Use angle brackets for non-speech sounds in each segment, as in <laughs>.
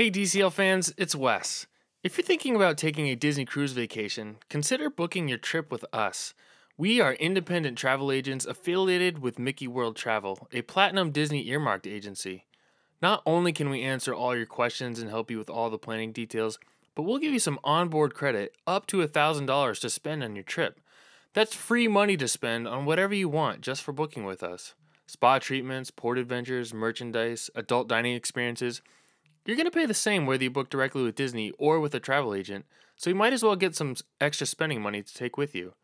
Hey, DCL fans, it's Wes. If you're thinking about taking a Disney cruise vacation, consider booking your trip with us. We are independent travel agents affiliated with Mickey World Travel, a platinum Disney earmarked agency. Not only can we answer all your questions and help you with all the planning details, but we'll give you some onboard credit up to $1,000 to spend on your trip. That's free money to spend on whatever you want just for booking with us. Spa treatments, port adventures, merchandise, adult dining experiences. You're going to pay the same whether you book directly with Disney or with a travel agent, so you might as well get some extra spending money to take with you.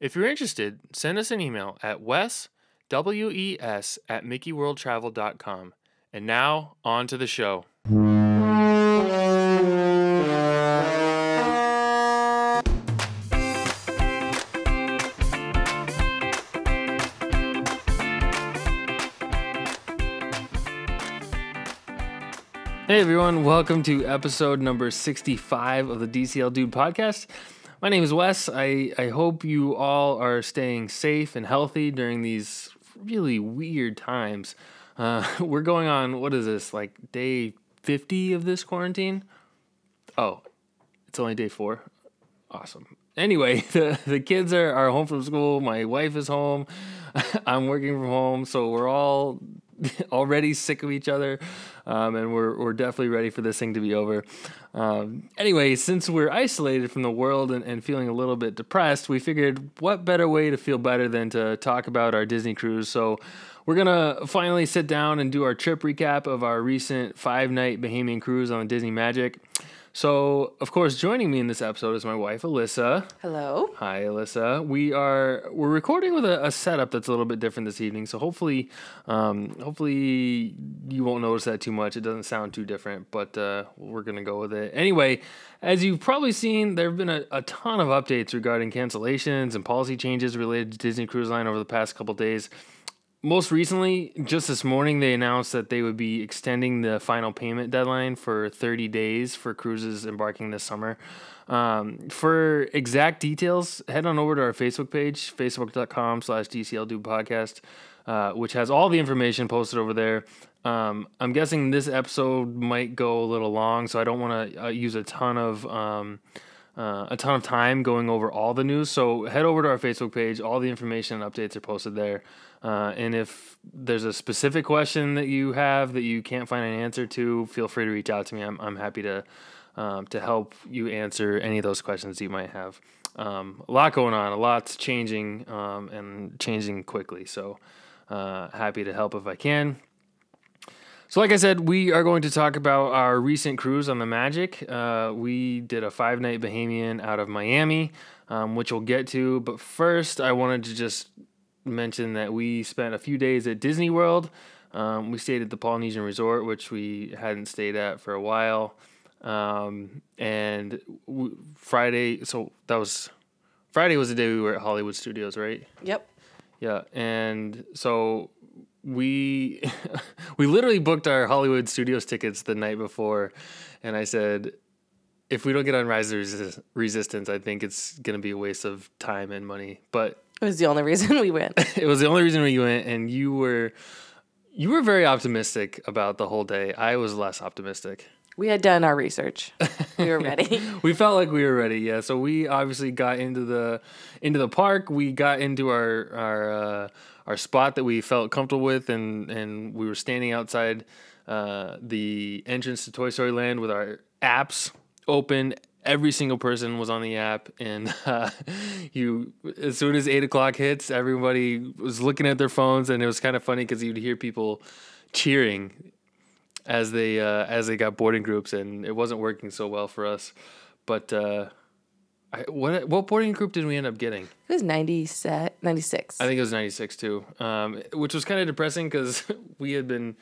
If you're interested, send us an email at wes, W-E-S, at mickeyworldtravel.com. And now, on to the show. Hey everyone, welcome to episode number 65 of the DCL Dude podcast. My name is Wes. I, I hope you all are staying safe and healthy during these really weird times. Uh, <laughs> we're going on, what is this, like day 50 of this quarantine? Oh, it's only day four. Awesome. Anyway, <laughs> the, the kids are, are home from school. My wife is home. <laughs> I'm working from home. So we're all already sick of each other. Um, and we're, we're definitely ready for this thing to be over. Um, anyway, since we're isolated from the world and, and feeling a little bit depressed, we figured what better way to feel better than to talk about our Disney cruise. So we're to finally sit down and do our trip recap of our recent five night Bahamian cruise on Disney Magic. So, of course, joining me in this episode is my wife, Alyssa. Hello. Hi, Alyssa. We are we're recording with a, a setup that's a little bit different this evening. So hopefully, um, hopefully you won't notice that too much. It doesn't sound too different, but uh, we're gonna go with it anyway. As you've probably seen, there have been a, a ton of updates regarding cancellations and policy changes related to Disney Cruise Line over the past couple days. Most recently, just this morning, they announced that they would be extending the final payment deadline for 30 days for cruises embarking this summer. Um, for exact details, head on over to our Facebook page, facebook.com slash DCL Podcast, uh, which has all the information posted over there. Um, I'm guessing this episode might go a little long, so I don't want to uh, use a ton of. Um, uh, a ton of time going over all the news. So head over to our Facebook page. All the information and updates are posted there. Uh, and if there's a specific question that you have that you can't find an answer to, feel free to reach out to me. I'm, I'm happy to um, to help you answer any of those questions you might have. Um, a lot going on, a lot's changing um, and changing quickly. So uh, happy to help if I can. So, like I said, we are going to talk about our recent cruise on the Magic. Uh, we did a five night Bahamian out of Miami, um, which we'll get to. But first, I wanted to just mention that we spent a few days at Disney World. Um, we stayed at the Polynesian Resort, which we hadn't stayed at for a while. Um, and w- Friday, so that was Friday was the day we were at Hollywood Studios, right? Yep. Yeah, and so we <laughs> we literally booked our Hollywood Studios tickets the night before, and I said, if we don't get on Rise of Resistance, I think it's gonna be a waste of time and money. But It was the only reason <laughs> we went. <laughs> it was the only reason we went, and you were you were very optimistic about the whole day. I was less optimistic. We had done our research. We were <laughs> ready. we felt like we were ready yeah so we obviously got into the into the park we got into our our uh, our spot that we felt comfortable with and and we were standing outside uh, the entrance to toy story land with our apps open every single person was on the app and <laughs> uh, you as soon as eight o'clock hits everybody was looking at their phones and it was kind of funny because you'd hear people cheering as they uh, as they got boarding groups, and it wasn't working so well for us. But uh, I, what what boarding group did we end up getting? It was 90 set, 96. I think it was ninety six too, um, which was kind of depressing because <laughs> we had been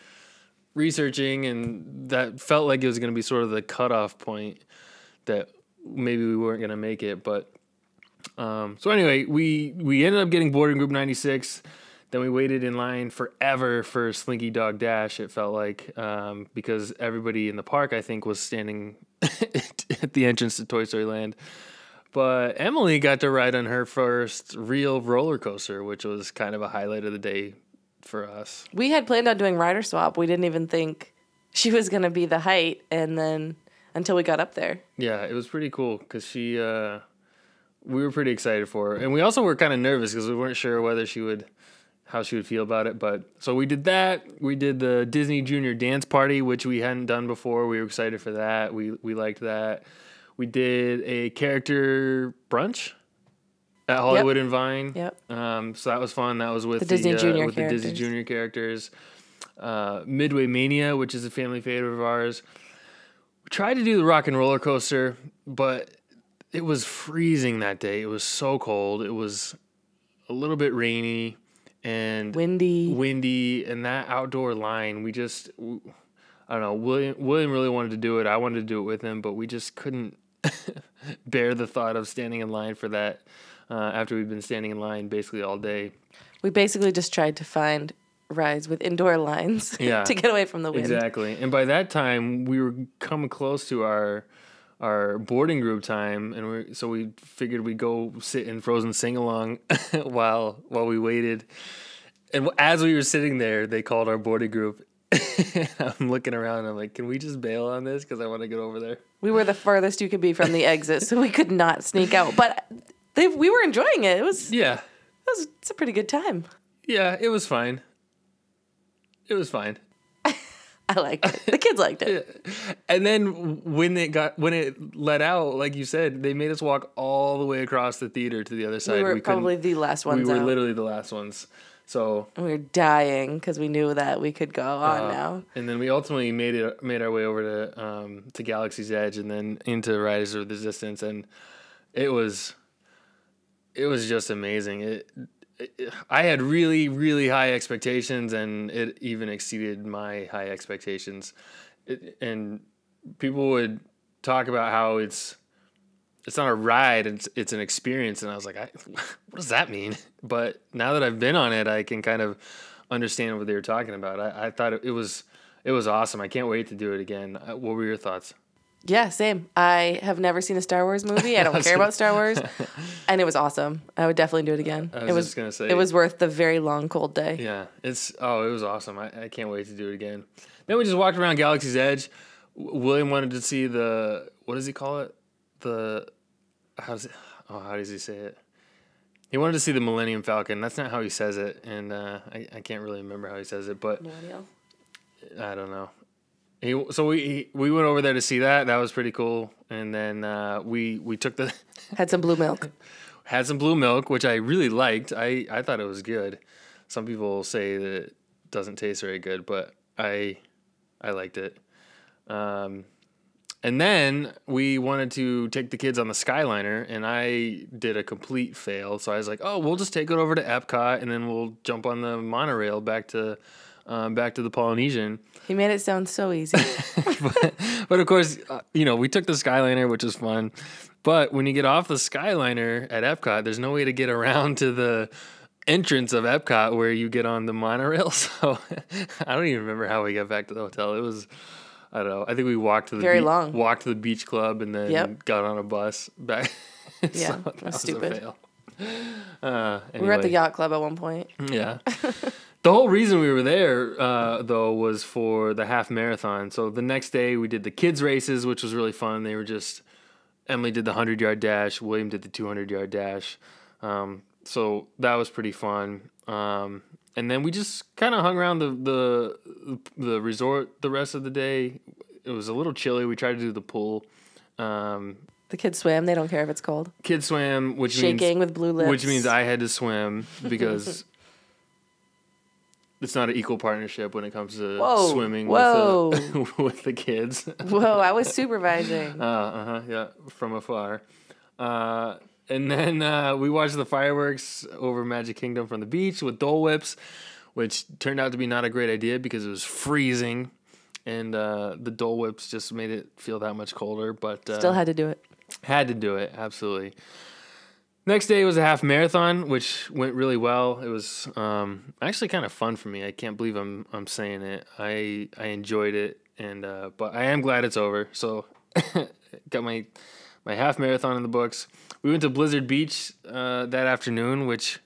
researching, and that felt like it was going to be sort of the cutoff point that maybe we weren't going to make it. But um, so anyway, we we ended up getting boarding group ninety six. Then we waited in line forever for Slinky Dog Dash. It felt like um, because everybody in the park, I think, was standing <laughs> at the entrance to Toy Story Land. But Emily got to ride on her first real roller coaster, which was kind of a highlight of the day for us. we had planned on doing rider swap. We didn't even think she was gonna be the height, and then until we got up there. Yeah, it was pretty cool because she. Uh, we were pretty excited for her, and we also were kind of nervous because we weren't sure whether she would, how she would feel about it. But so we did that. We did the Disney Junior Dance Party, which we hadn't done before. We were excited for that. We we liked that. We did a character brunch at Hollywood and Vine. Yep. Um, so that was fun. That was with The Disney uh, Junior with the Disney characters. Junior characters. Uh, Midway Mania, which is a family favorite of ours. Tried to do the rock and roller coaster, but it was freezing that day. It was so cold. It was a little bit rainy and Windy. windy, and that outdoor line. We just, I don't know. William William really wanted to do it. I wanted to do it with him, but we just couldn't <laughs> bear the thought of standing in line for that. Uh, after we've been standing in line basically all day. We basically just tried to find rides with indoor lines <laughs> Yeah. to get away from the wind. Exactly. And by that time, we were coming close to our our boarding group time, and we so we figured we'd go sit in Frozen sing along <laughs> while while we waited. And as we were sitting there, they called our boarding group. <laughs> I'm looking around. And I'm like, can we just bail on this because I want to get over there. We were the furthest you could be from the exit, so we could not sneak out. But they, we were enjoying it. It was, yeah, it was it's a pretty good time. yeah, it was fine. It was fine. <laughs> I liked it. The kids liked it. <laughs> And then when it got when it let out, like you said, they made us walk all the way across the theater to the other side. We were couldn't- probably the last ones we were out. literally the last ones. So we were dying because we knew that we could go on uh, now. and then we ultimately made it made our way over to um, to Galaxy's Edge and then into Rise of the Resistance, and it was it was just amazing. It I had really really high expectations, and it even exceeded my high expectations. It, and people would talk about how it's it's not a ride it's it's an experience and i was like I, <laughs> what does that mean? <laughs> But now that i've been on it i can kind of understand what they were talking about. I, I thought it, it was it was awesome. I can't wait to do it again. Uh, what were your thoughts Yeah, same. I have never seen a Star Wars movie. I <laughs> don't care about Star Wars, <laughs> and it was awesome. I would definitely do it again. I was it was just gonna say- it was worth the very long cold day. yeah it's oh it was awesome i, I can't wait to do it again then we just walked around galaxy's edge W- william wanted to see the what does he call it the how does it oh how does he say it he wanted to see the millennium falcon that's not how he says it and uh, I, I can't really remember how he says it but No idea. I don't know. He, so we he, we went over there to see that. That was pretty cool. And then uh, we we took the <laughs> Had some blue milk. had some blue milk, which I really liked. I I thought it was good. Some people say that it doesn't taste very good, but I I liked it. Um, and then we wanted to take the kids on the Skyliner, and I did a complete fail. So I was like, "Oh, we'll just take it over to Epcot, and then we'll jump on the monorail back to um, back to the Polynesian." He made it sound so easy. <laughs> but, but of course, uh, you know, we took the Skyliner, which is fun. But when you get off the Skyliner at Epcot, there's no way to get around to the entrance of Epcot where you get on the monorail. <laughs> So I don't even remember how we got back to the hotel. It was, I don't know. I think we walked to the Very long. walked to the beach club and then Yep. got on a bus back. <laughs> Yeah, that that's was stupid. Uh, We were at the yacht club at one point. Yeah. The whole reason we were there, uh, though, was for the half marathon. So the next day we did the kids' races, which was really fun. They were just Emily did the hundred yard dash, William did the two hundred yard dash. Um, so that was pretty fun. Um, and then we just kind of hung around the, the the resort the rest of the day. It was a little chilly. We tried to do the pool. Um, The kids swam. They don't care if it's cold. kids swam, which Shaking means with blue lips. which means I had to swim because <laughs> it's not an equal partnership when it comes to Whoa, swimming whoa. with the <laughs> with the kids. Whoa! I was <laughs> supervising. uh, uh-huh, yeah, from afar. Uh, and then uh, we watched the fireworks over Magic Kingdom from the beach with Dole Whips, which turned out to be not a great idea because it was freezing, and uh, the Dole Whips just made it feel that much colder. But uh, Still had to do it. had to do it, absolutely. Next day was a half marathon, which went really well. It was um, actually kind of fun for me. I can't believe I'm I'm saying it. I I enjoyed it, and uh, but I am glad it's over. So <laughs> got my my half marathon in the books. We went to Blizzard Beach uh, that afternoon, which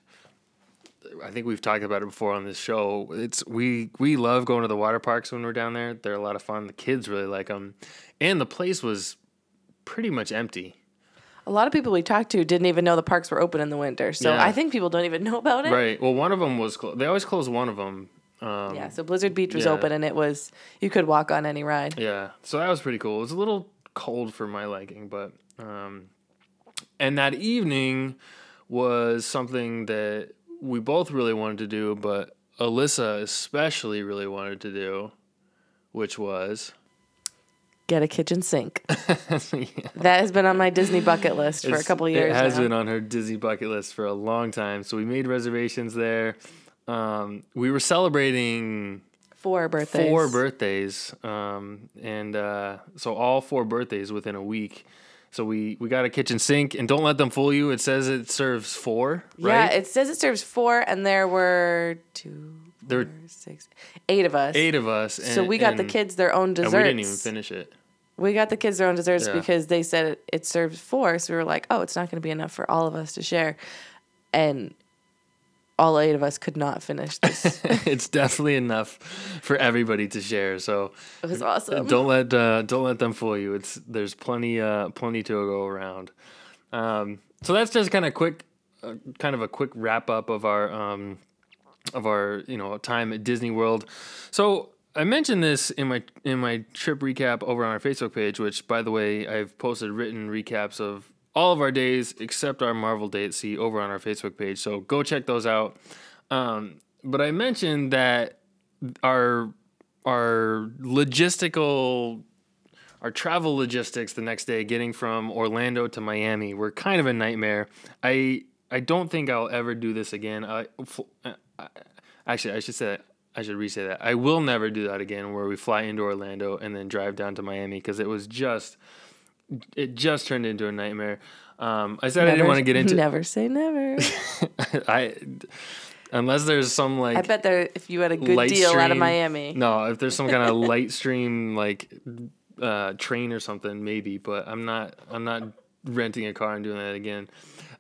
I think we've talked about it before on this show. It's we we love going to the water parks when we're down there. They're a lot of fun. The kids really like them, and the place was pretty much empty. A lot of people we talked to didn't even know the parks were open in the winter. So Yeah. I think people don't even <laughs> know about it. Right. Well, one of them was closed. they always close one of them. Um, Yeah. So Blizzard Beach was yeah. open and it was you could walk on any ride. Yeah, so that was pretty cool. It was a little cold for my liking, but um, and that evening was something that we both really wanted to do, but Alyssa especially really wanted to do, which was Get a kitchen sink. <laughs> That has been on my Disney bucket list for a couple of years It has now. been on her Disney bucket list for a long time. So we made reservations there. Um, we were celebrating Four birthdays. four birthdays, um, and uh, so all four birthdays within a week. So we we got a kitchen sink, and don't let them fool you. It says it serves four, Yeah, it says it serves four, and there were two, there were six, eight of us. eight of us, and, so we got the kids their own desserts. and we didn't even finish it. We got the kids their own desserts Yeah. because they said it, it serves four. So we were like, oh, it's not going to be enough for all of us to share. And all eight of us could not finish this. <laughs> it's definitely enough for everybody to share. So it was awesome. don't let uh, don't let them fool you. It's there's plenty uh, plenty to go around. Um, so that's just kind of quick, uh, kind of a quick wrap up of our um, of our you know time at Disney World. So I mentioned this in my in my trip recap over on our Facebook page, which by the way I've posted written recaps of all of our days except our Marvel Day at Sea over on our Facebook page. So go check those out. Um, but I mentioned that our our logistical our travel logistics the next day getting from Orlando to Miami were kind of a nightmare. I I don't think I'll ever do this again. I, actually I should say that I should re-say that. I will never do that again where we fly into Orlando and then drive down to Miami because it was just it just turned into a nightmare. Um, I said I didn't want to get into <laughs> Never say never. <laughs> I unless there's some like I bet there, if you had a good deal out of Miami, No, if there's some kind of <laughs> light stream like uh, train or something, maybe. But I'm not. I'm not renting a car and doing that again.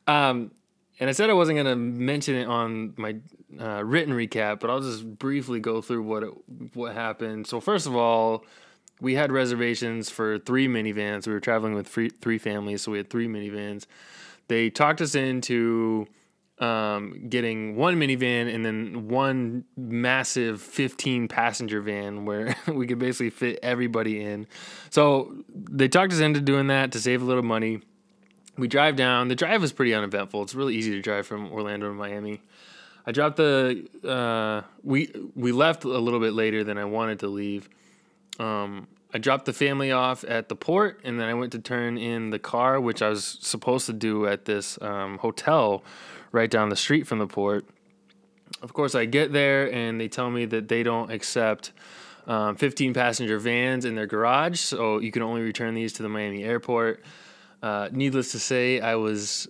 Um, and I said I wasn't gonna mention it on my uh, written recap, but I'll just briefly go through what it, what happened. So first of all, we had reservations for three minivans. We were traveling with three, three families, so we had three minivans. They talked us into um, getting one minivan and then one massive 15 passenger van where <laughs> we could basically fit everybody in. So they talked us into doing that to save a little money. We drive down. The drive was pretty uneventful. It's really easy to drive from Orlando to Miami. I dropped the uh, we we left a little bit later than I wanted to leave. Um, I dropped the family off at the port, and then I went to turn in the car, which I was supposed to do at this um, hotel right down the street from the port. Of course, I get there, and they tell me that they don't accept um, 15 passenger vans in their garage, so you can only return these to the Miami airport. Uh, needless to say, I was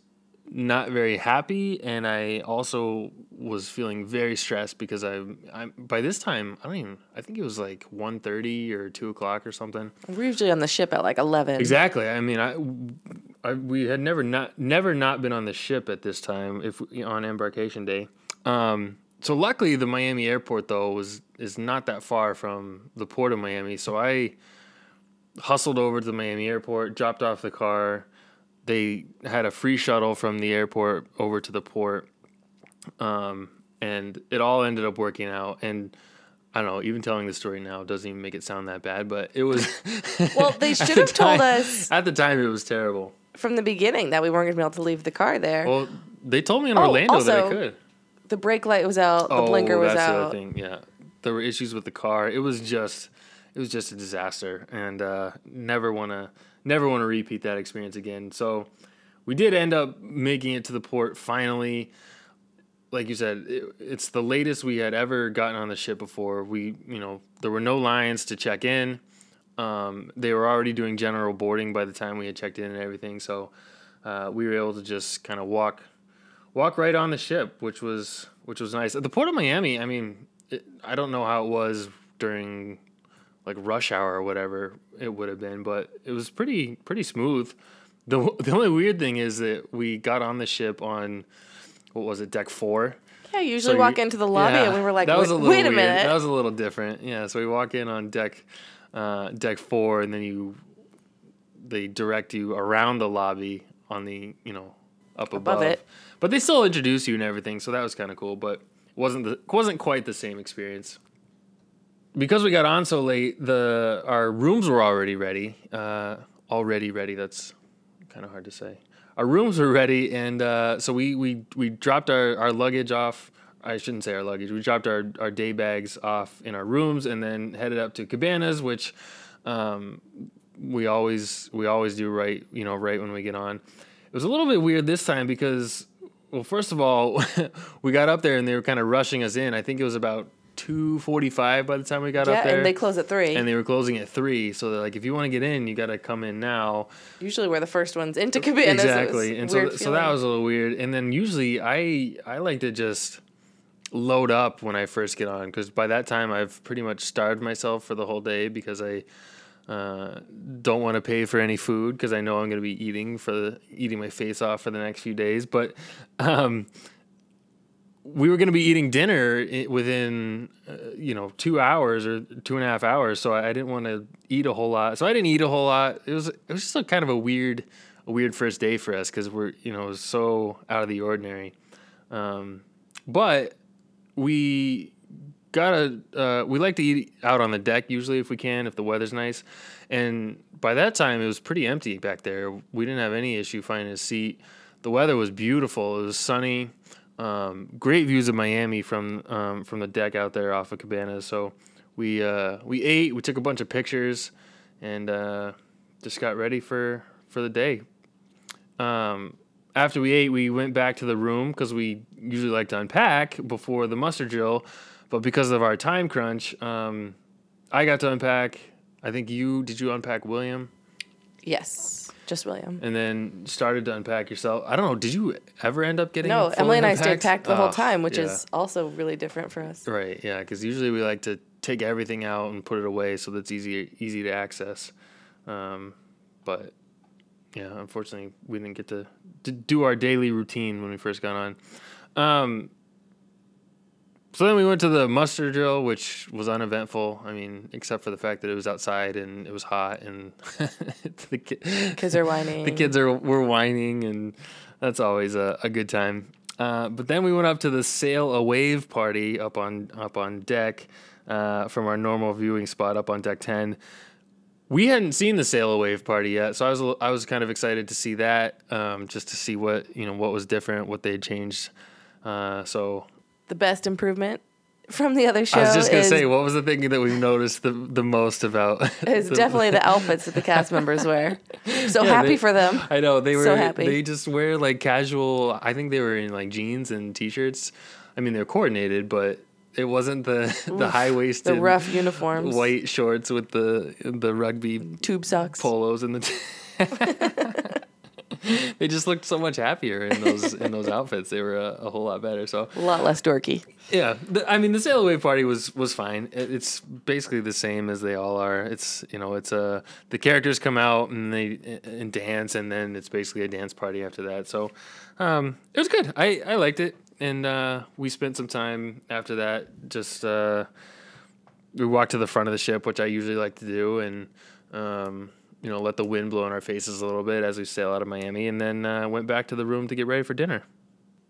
not very happy, and I also was feeling very stressed because I, I by this time I don't even I think it was like 1.30 or two o'clock or something. we're usually on the ship at like 11. Exactly. I mean, I, I we had never not never not been on the ship at this time if on embarkation day. Um, so luckily, the Miami airport though was is not that far from the port of Miami. So I hustled over to the Miami airport, dropped off the car. They had a free shuttle from the airport over to the port, um, and it all ended up working out. And I don't know, even telling the story now doesn't even make it sound that bad, but it was. <laughs> Well, they <laughs> should the have told us At the time, it was terrible. from the beginning that we weren't going to be able to leave the car there. Well, they told me in Oh, Orlando that I could. the brake light was out. The blinker was Oh, that's the out. other thing. Yeah, there were issues with the car. It was just, it was just a disaster, and uh, never want to, never want to repeat that experience again. So, we did end up making it to the port finally. Like you said, it, it's the latest we had ever gotten on the ship before. We, you know, there were no lines to check in. Um, they were already doing general boarding by the time we had checked in and everything. So, uh, we were able to just kind of walk walk right on the ship, which was which was nice. At the port of Miami, I mean, it, I don't know how it was during like rush hour or whatever it would have been, but it was pretty pretty smooth. the <laughs> The only weird thing is that we got on the ship on what was it, deck four, Yeah, you usually So walk you- into the lobby yeah, and we were like, that wait, was a little wait a weird. minute. That was a little different. Yeah, so we walk in on deck, uh, deck four, and then you, they direct you around the lobby on the you know up above, it. But they still introduce you and everything, so that was kind of cool. But wasn't the wasn't quite the same experience. Because we got on so late, the our rooms were already ready. Uh, already ready. That's kind of hard to say. Our rooms were ready, and uh, so we we we dropped our, our luggage off. I shouldn't say our luggage. We dropped our, our day bags off in our rooms, and then headed up to Cabanas, which um, we always we always do right you know right when we get on. It was a little bit weird this time because well, first of all, <laughs> we got up there and they were kind of rushing us in. I think it was about two forty five by the time we got yeah, up there and they close at three. and they were closing at three. So they're like, if you want to get in, you got to come in now. usually we're the first ones into cabanas. Exactly, and so so that was a little weird. And then usually I I like to just load up when I first get on because by that time I've pretty much starved myself for the whole day because I. Uh, don't want to pay for any food because I know I'm going to be eating for the eating my face off for the next few days. But um, we were going to be eating dinner within uh, you know two hours or two and a half hours so i didn't want to eat a whole lot. So i didn't eat a whole lot. It was it was just a kind of a weird a weird first day for us because we're you know it was so out of the ordinary. Um, but we gotta uh, we like to eat out on the deck usually if we can if the weather's nice. And by that time it was pretty empty back there. We didn't have any issue finding a seat. The weather was beautiful. It was sunny um, great views of miami from um, from the deck out there off of cabanas so we uh, we ate we took a bunch of pictures and uh, just got ready for for the day um, after we ate, we went back to the room because we usually like to unpack before the muster drill. But because of our time crunch, um, I got to unpack. I think you did. You unpack William, yes, just William. and then started to unpack yourself. I don't know. Did you ever end up getting? No, fully Emily and I stayed packed the whole Oh, time, which yeah. is also really different for us. Right, yeah, because usually we like to take everything out and put it away so that's easy easy to access. Um, but yeah, unfortunately, we didn't get to, to do our daily routine when we first got on. Um, so then we went to the muster drill, which was uneventful. I mean, except for the fact that it was outside and it was hot, and <laughs> the ki- Kids are whining. the kids are were whining, and that's always a, a good time. Uh, but then we went up to the sail a wave party up on up on deck uh, from our normal viewing spot up on deck ten. We hadn't seen the sail a wave party yet, so I was I was kind of excited to see that, um, just to see what you know what was different, what they had changed. Uh, so the best improvement from the other show I was just gonna is, say, what was the thing that we noticed the the most about? <laughs> is definitely the outfits that the cast members wear. <laughs> So Yeah, happy they- for them. I know they were. So happy. They just wear like casual. I think they were in like jeans and t-shirts. I mean, they're coordinated, but it wasn't the <laughs> the high waisted, The rough uniforms, white shorts with the the rugby tube socks. polos and the. <laughs> they just looked so much happier in those in those outfits. They were a, a whole lot better. So A lot less dorky. yeah, the, I mean the sail away party was was fine. It, it's basically the same as they all are. It's you know it's a the characters come out and they and dance and then it's basically a dance party after that. So um, it was good. I I liked it and uh, we spent some time after that just uh, we walked to the front of the ship, which I usually like to do, and um, you know let the wind blow in our faces a little bit as we sail out of Miami, and then uh, went back to the room to get ready for dinner.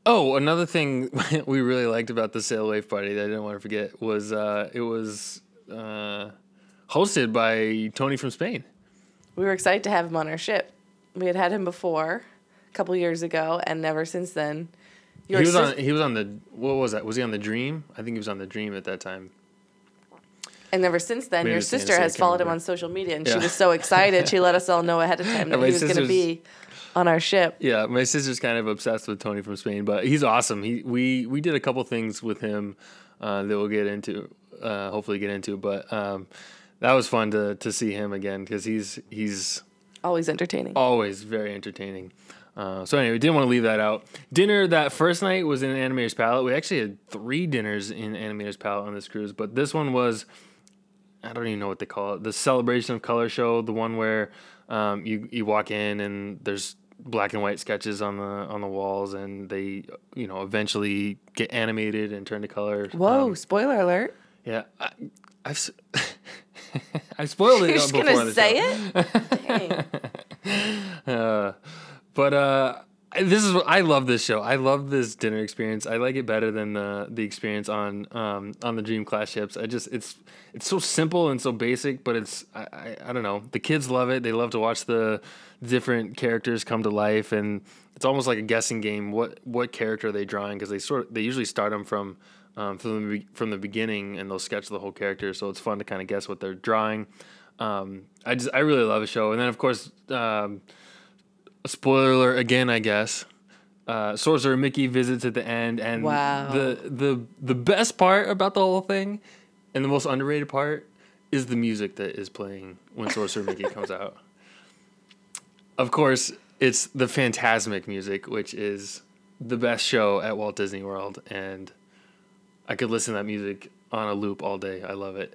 Oh, another thing <laughs> we really liked about the sail wave party that I didn't want to forget was uh, it was uh, hosted by Tony from Spain. We were excited to have him on our ship. We had had him before, a couple years ago, and never since then. Your he was sis- on. He was on the. What was that? Was he on the Dream? I think he was on the Dream at that time. And ever since then, Maybe your sister has followed him on social media, and she was so excited. she let us all know ahead of <laughs> time that he was going to be on our ship. Yeah, my sister's kind of obsessed with Tony from Spain, but he's awesome. He we we did a couple things with him uh, that we'll get into, uh, hopefully get into. But um, that was fun to to see him again because he's he's Always entertaining. always very entertaining. Uh, so anyway, we didn't want to leave that out. Dinner that first night was in Animator's Palette. We actually had three dinners in Animator's Palette on this cruise, but this one was I don't even know what they call it. The celebration of color show, the one where um, you you walk in and there's black and white sketches on the on the walls, and they you know eventually get animated and turn to color. Whoa! Um, spoiler alert. yeah, I, I've <laughs> I spoiled it. You're just gonna say show. it? <laughs> Dang. Uh, but uh, this is what I love. This show. I love this dinner experience. I like it better than the the experience on um on the Dream Class ships. I just it's it's so simple and so basic, but it's I, I I don't know. The kids love it. They love to watch the different characters come to life, and it's almost like a guessing game. What what character are they drawing? Because they sort they usually start them from. Um, from the from the beginning, and they'll sketch the whole character, so it's fun to kind of guess what they're drawing. Um, I just I really love the show, and then of course um, spoiler again, I guess. Uh, Sorcerer Mickey visits at the end, and Wow. the the the best part about the whole thing, and the most underrated part, is the music that is playing when Sorcerer Mickey <laughs> comes out. Of course, it's the Fantasmic music, which is the best show at Walt Disney World, and I could listen to that music on a loop all day. I love it.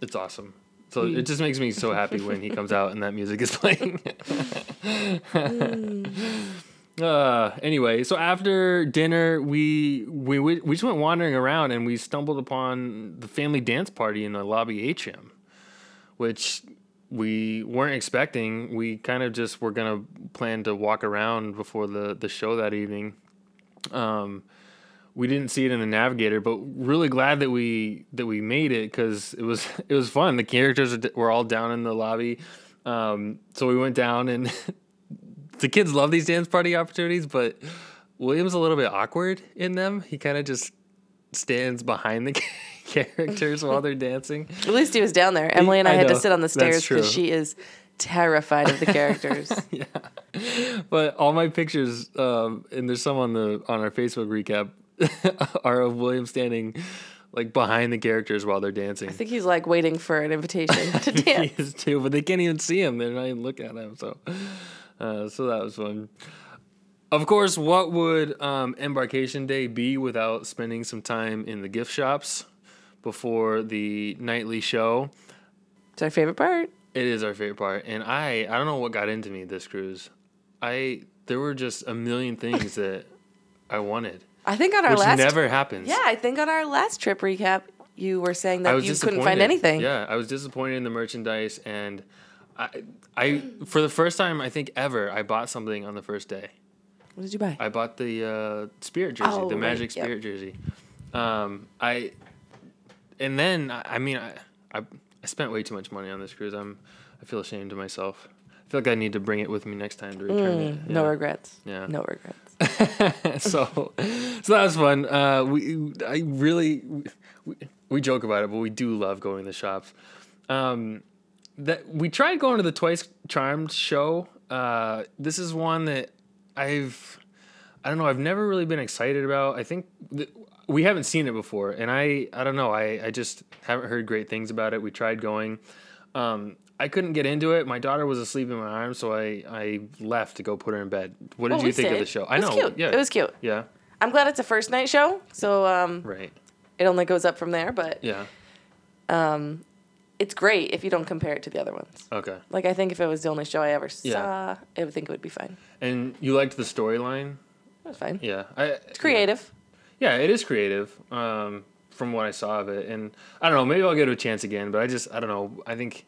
It's awesome. So it just makes me so happy when he comes out and that music is <laughs> playing. uh, anyway, so after dinner, we, we we we just went wandering around and we stumbled upon the family dance party in the lobby atrium, which we weren't expecting. We kind of just were gonna plan to walk around before the the show that evening. Um, we didn't see it in the navigator, but really glad that we that we made it because it was <laughs> it was fun. The characters were- all down in the lobby, um, so we went down and <laughs> the kids love these dance party opportunities, but William's a little bit awkward in them. He kind of just stands behind the <laughs> characters while they're dancing. At least he was down there. Emily and I, I had to sit on the stairs because she is terrified of the characters. yeah, But all my pictures, um, and there's some on the on our Facebook recap, <laughs> are of William standing like behind the characters while they're dancing. I think he's like waiting for an invitation to <laughs> dance. he is too, but they can't even see him. They're not even looking at him. So, uh, so that was fun. Of course, what would um, embarkation day be without spending some time in the gift shops before the nightly show? It's our favorite part. It is our favorite part, and I I don't know what got into me this cruise. I there were just a million things <laughs> that I wanted, I think on our which last never happens. Yeah, I think on our last trip recap, you were saying that you couldn't find anything. Yeah, I was disappointed in the merchandise, and I, I for the first time I think ever, I bought something on the first day. What did you buy? I bought the uh, spirit jersey, Oh, the right, magic yep. spirit jersey. Um, I, and then I, I mean I, I I spent way too much money on this cruise. I'm I feel ashamed of myself. I feel like I need to bring it with me next time to return it. Mm, No regrets. Yeah. No regrets. <laughs> so, so that was fun. Uh, we, I really, we, we joke about it, but we do love going to the shops. Um, that we tried going to the Twice Charmed show. Uh, this is one that I've, I don't know, I've never really been excited about. I think th- we haven't seen it before, and I, I don't know, I, I just haven't heard great things about it. We tried going. Um, I couldn't get into it. My daughter was asleep in my arms, so I, I left to go put her in bed. What did Oh, you think of the show? It I was know. cute. Yeah. It was cute. Yeah. I'm glad it's a first night show, so um, Right. it only goes up from there. But Yeah. Um it's great if you don't compare it to the other ones. Okay. Like I think if it was the only show I ever Yeah. saw, I would think it would be fine. And you liked the storyline? It was fine. Yeah. I, It's creative. Yeah, it is creative. Um, from what I saw of it, and I don't know. Maybe I'll give it a chance again. But I just, I don't know. I think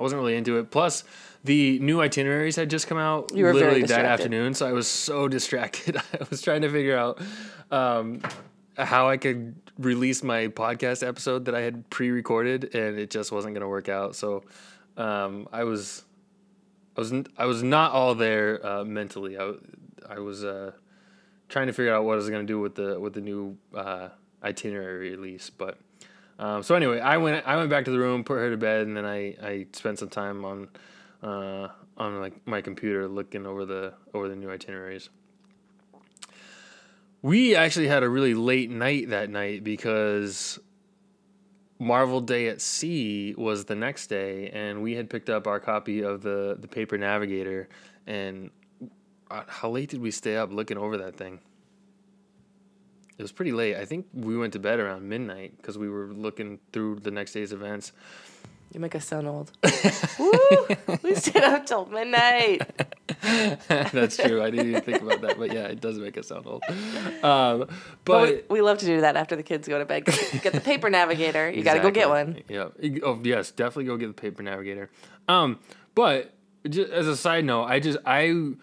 I wasn't really into it. Plus, the new itineraries had just come out You were literally that afternoon, so I was so <laughs> distracted. <laughs> I was trying to figure out um, how I could release my podcast episode that I had pre-recorded, and it just wasn't going to work out. So um, I was, I was, I was not all there uh, mentally. I was uh, trying to figure out what I was going to do with the with the new uh, itinerary release. But um, so anyway, I went I went back to the room, put her to bed, and then I, I spent some time on uh, on like my computer looking over the over the new itineraries. We actually had a really late night that night because Marvel Day at Sea was the next day, and we had picked up our copy of the the Paper Navigator. And uh, how late did we stay up looking over that thing? It was pretty late. I think we went to bed around midnight because we were looking through the next day's events. You make us sound old. <laughs> Woo! We stayed up till midnight. <laughs> That's true. I didn't even think about that, but yeah, it does make us sound old. Um, But but we, we love to do that after the kids go to bed. Get the paper navigator. You got to go get one. Yeah. Oh yes, definitely go get the paper navigator. Um, but just as a side note, I just I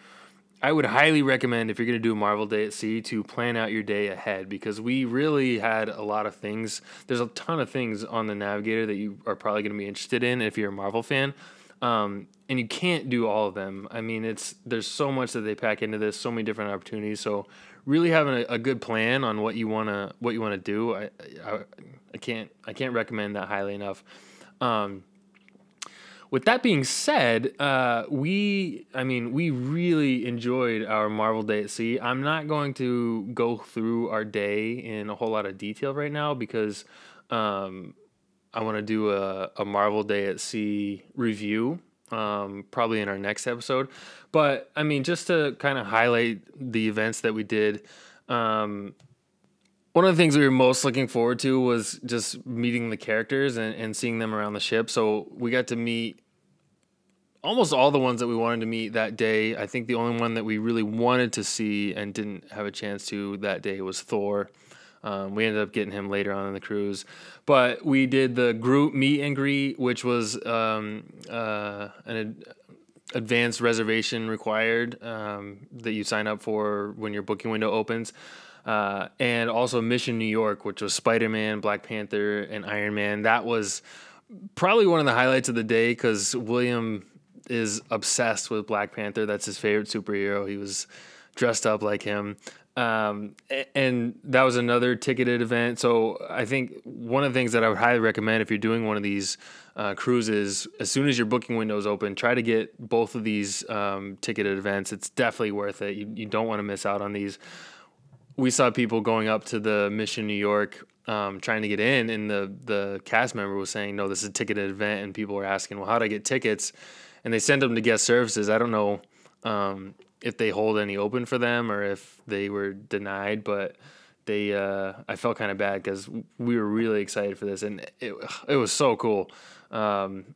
I would highly recommend if you're gonna do a Marvel Day at Sea to plan out your day ahead because we really had a lot of things. There's a ton of things on the navigator that you are probably gonna be interested in if you're a Marvel fan. Um, and you can't do all of them. I mean, it's there's so much that they pack into this, so many different opportunities. So really having a, a good plan on what you wanna what you wanna do, I, I I can't I can't recommend that highly enough. Um, with that being said, uh, we, I mean, we really enjoyed our Marvel Day at Sea. I'm not going to go through our day in a whole lot of detail right now because um, I want to do a, a Marvel Day at Sea review, um, probably in our next episode. But I mean, just to kind of highlight the events that we did. Um, one of the things we were most looking forward to was just meeting the characters and, and seeing them around the ship. So we got to meet almost all the ones that we wanted to meet that day. I think the only one that we really wanted to see and didn't have a chance to that day was Thor. Um, we ended up getting him later on in the cruise, but we did the group meet and greet, which was um, uh, an ad- advanced reservation required um, that you sign up for when your booking window opens. Uh, and also Mission New York, which was Spider Man, Black Panther, and Iron Man. That was probably one of the highlights of the day because William is obsessed with Black Panther. That's his favorite superhero. He was dressed up like him. Um, and that was another ticketed event. So I think one of the things that I would highly recommend if you're doing one of these uh, cruises, as soon as your booking window is open, try to get both of these um, ticketed events. It's definitely worth it. You, you don't want to miss out on these we saw people going up to the Mission New York um, trying to get in, and the the cast member was saying, "No, this is a ticketed event," and people were asking, "Well, how do I get tickets?" And they sent them to guest services. I don't know um, if they hold any open for them or if they were denied, but they uh, I felt kind of bad because we were really excited for this, and it it was so cool. Um,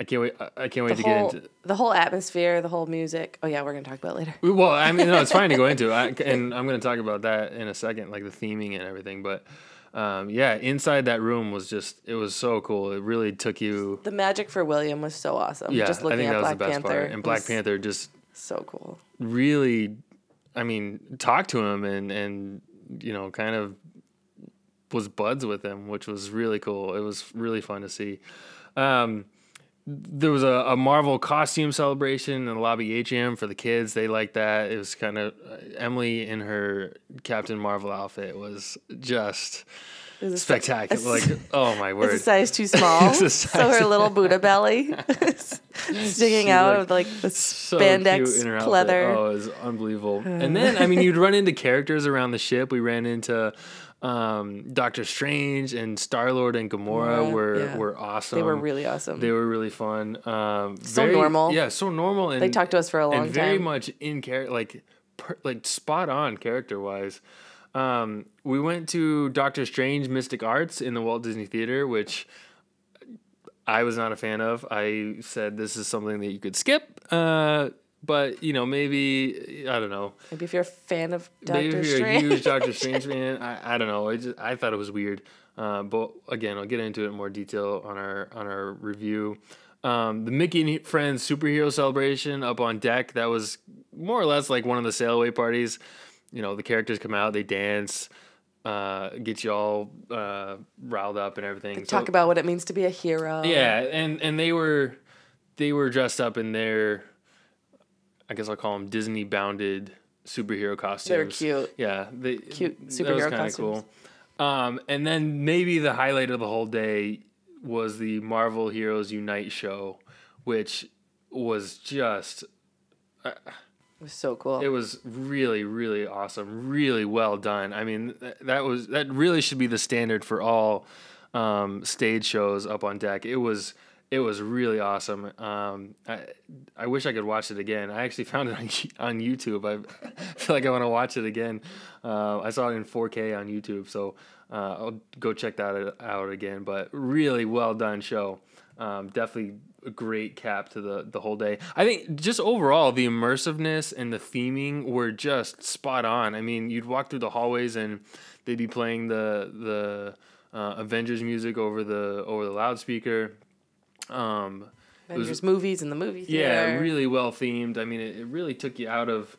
I can't wait. I can't wait The to whole, get into. the whole atmosphere, the whole music. Oh yeah, we're gonna talk about it later. Well, I mean, no, it's fine to go into, I, <laughs> and I'm going to talk about that in a second, like the theming and everything. But um, yeah, inside that room was just, it was so cool. It really took you. The magic for William was so awesome. Yeah, just I think at that was Black the best Panther. part. And Black Panther just So cool. really, I mean, talked to him and and you know, kind of was buds with him, which was really cool. It was really fun to see. Um, there was a, a Marvel costume celebration in the lobby atrium for the kids. They liked that. It was kind of uh, Emily in her Captain Marvel outfit was just was spectacular. like, oh my It's word! a size too <laughs> small, It's a so her little Buddha <laughs> belly <laughs> sticking She out of like the so spandex in her outfit. Oh, it was unbelievable. <sighs> and then, I mean, you'd run into characters around the ship. We ran into um, Doctor Strange and Star Lord and Gamora. Gamora, were yeah. were awesome. They were really awesome. They were really fun. Um, So very- normal. Yeah, so normal. And They talked to us for a long and very much in character, like per, like spot on character wise. Um, we went to Doctor Strange Mystic Arts in the Walt Disney Theater, which I was not a fan of. I said this is something that you could skip. Uh, but you know, maybe I don't know. Maybe if you're a fan of Maybe Doctor if you're Strange. a huge Doctor <laughs> Strange fan, I, I don't know. I just I thought it was weird. Uh, but again, I'll get into it in more detail on our on our review. Um, the Mickey and Friends superhero celebration up on deck. That was more or less like one of the sail away parties. You know, the characters come out, they dance, uh, get you all uh, riled up and everything. Talk about what it means to be a hero. Yeah, and and they were they were dressed up in their I guess I'll call them Disney bounded superhero costumes. They're cute. Yeah, they Cute that was superhero costumes. Cool. Um, and then maybe the highlight of the whole day was the Marvel Heroes Unite show, which was just It was so cool. it was really really awesome really well done i mean th- that was that really should be the standard for all um, stage shows up on deck it was it was really awesome um, I, I wish i could watch it again i actually <laughs> found it on, on youtube i feel like i want to watch it again uh, i saw it in 4k on youtube so uh, i'll go check that out again but really well done show um, definitely a great cap to the the whole day. I think just overall the immersiveness and the theming were just spot on. I mean, you'd walk through the hallways and they'd be playing the the uh, Avengers music over the over the loudspeaker. Um, it was- Avengers movies in the movie theater. yeah, really well themed. I mean, it, it really took you out of.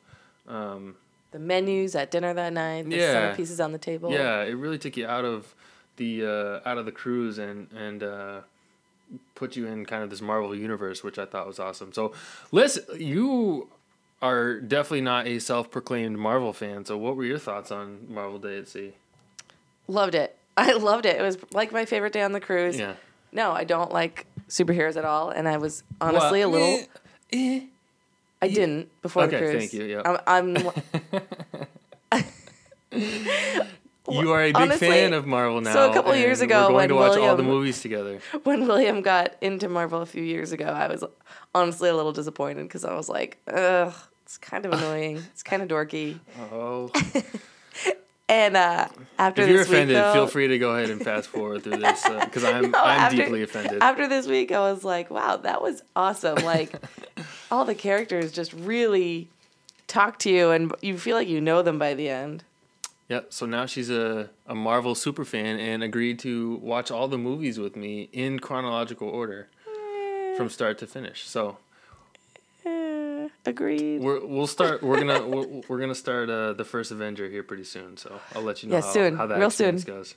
Um, the menus at dinner that night. The Yeah. Pieces on the table. yeah, it really took you out of the uh, out of the cruise and and uh, put you in kind of this Marvel universe, which I thought was awesome. So, Liz, you are definitely not a self-proclaimed Marvel fan. So, what were your thoughts on Marvel Day at Sea? Loved it. <laughs> I loved it. It was like my favorite day on the cruise. Yeah, No, I don't like superheroes at all, and I was honestly a little. Eh, I didn't before the Okay, cruise. thank you, yeah. I'm. I'm <laughs> <laughs> You are a big Honestly, fan of Marvel now. so a couple years ago we're going when to watch all the William- movies together. <laughs> when William got into Marvel a few years ago, I was honestly a little disappointed because I was like, ugh, it's kind of annoying. It's kind of dorky. Oh, And uh, after if you're offended, week, though, feel free to go ahead and fast forward through this because I'm <laughs> No, I'm after- deeply offended. After this week, I was like, wow, that was awesome. Like, <laughs> all the characters just really talk to you, and you feel like you know them by the end. Yeah, so now she's a, a Marvel super fan and agreed to watch all the movies with me in chronological order from start to finish. So agreed. we're we'll start. We're gonna <laughs> we're, we're gonna start uh, the first Avenger here pretty soon. So I'll let you know Yeah, how, soon. how that Real soon. goes.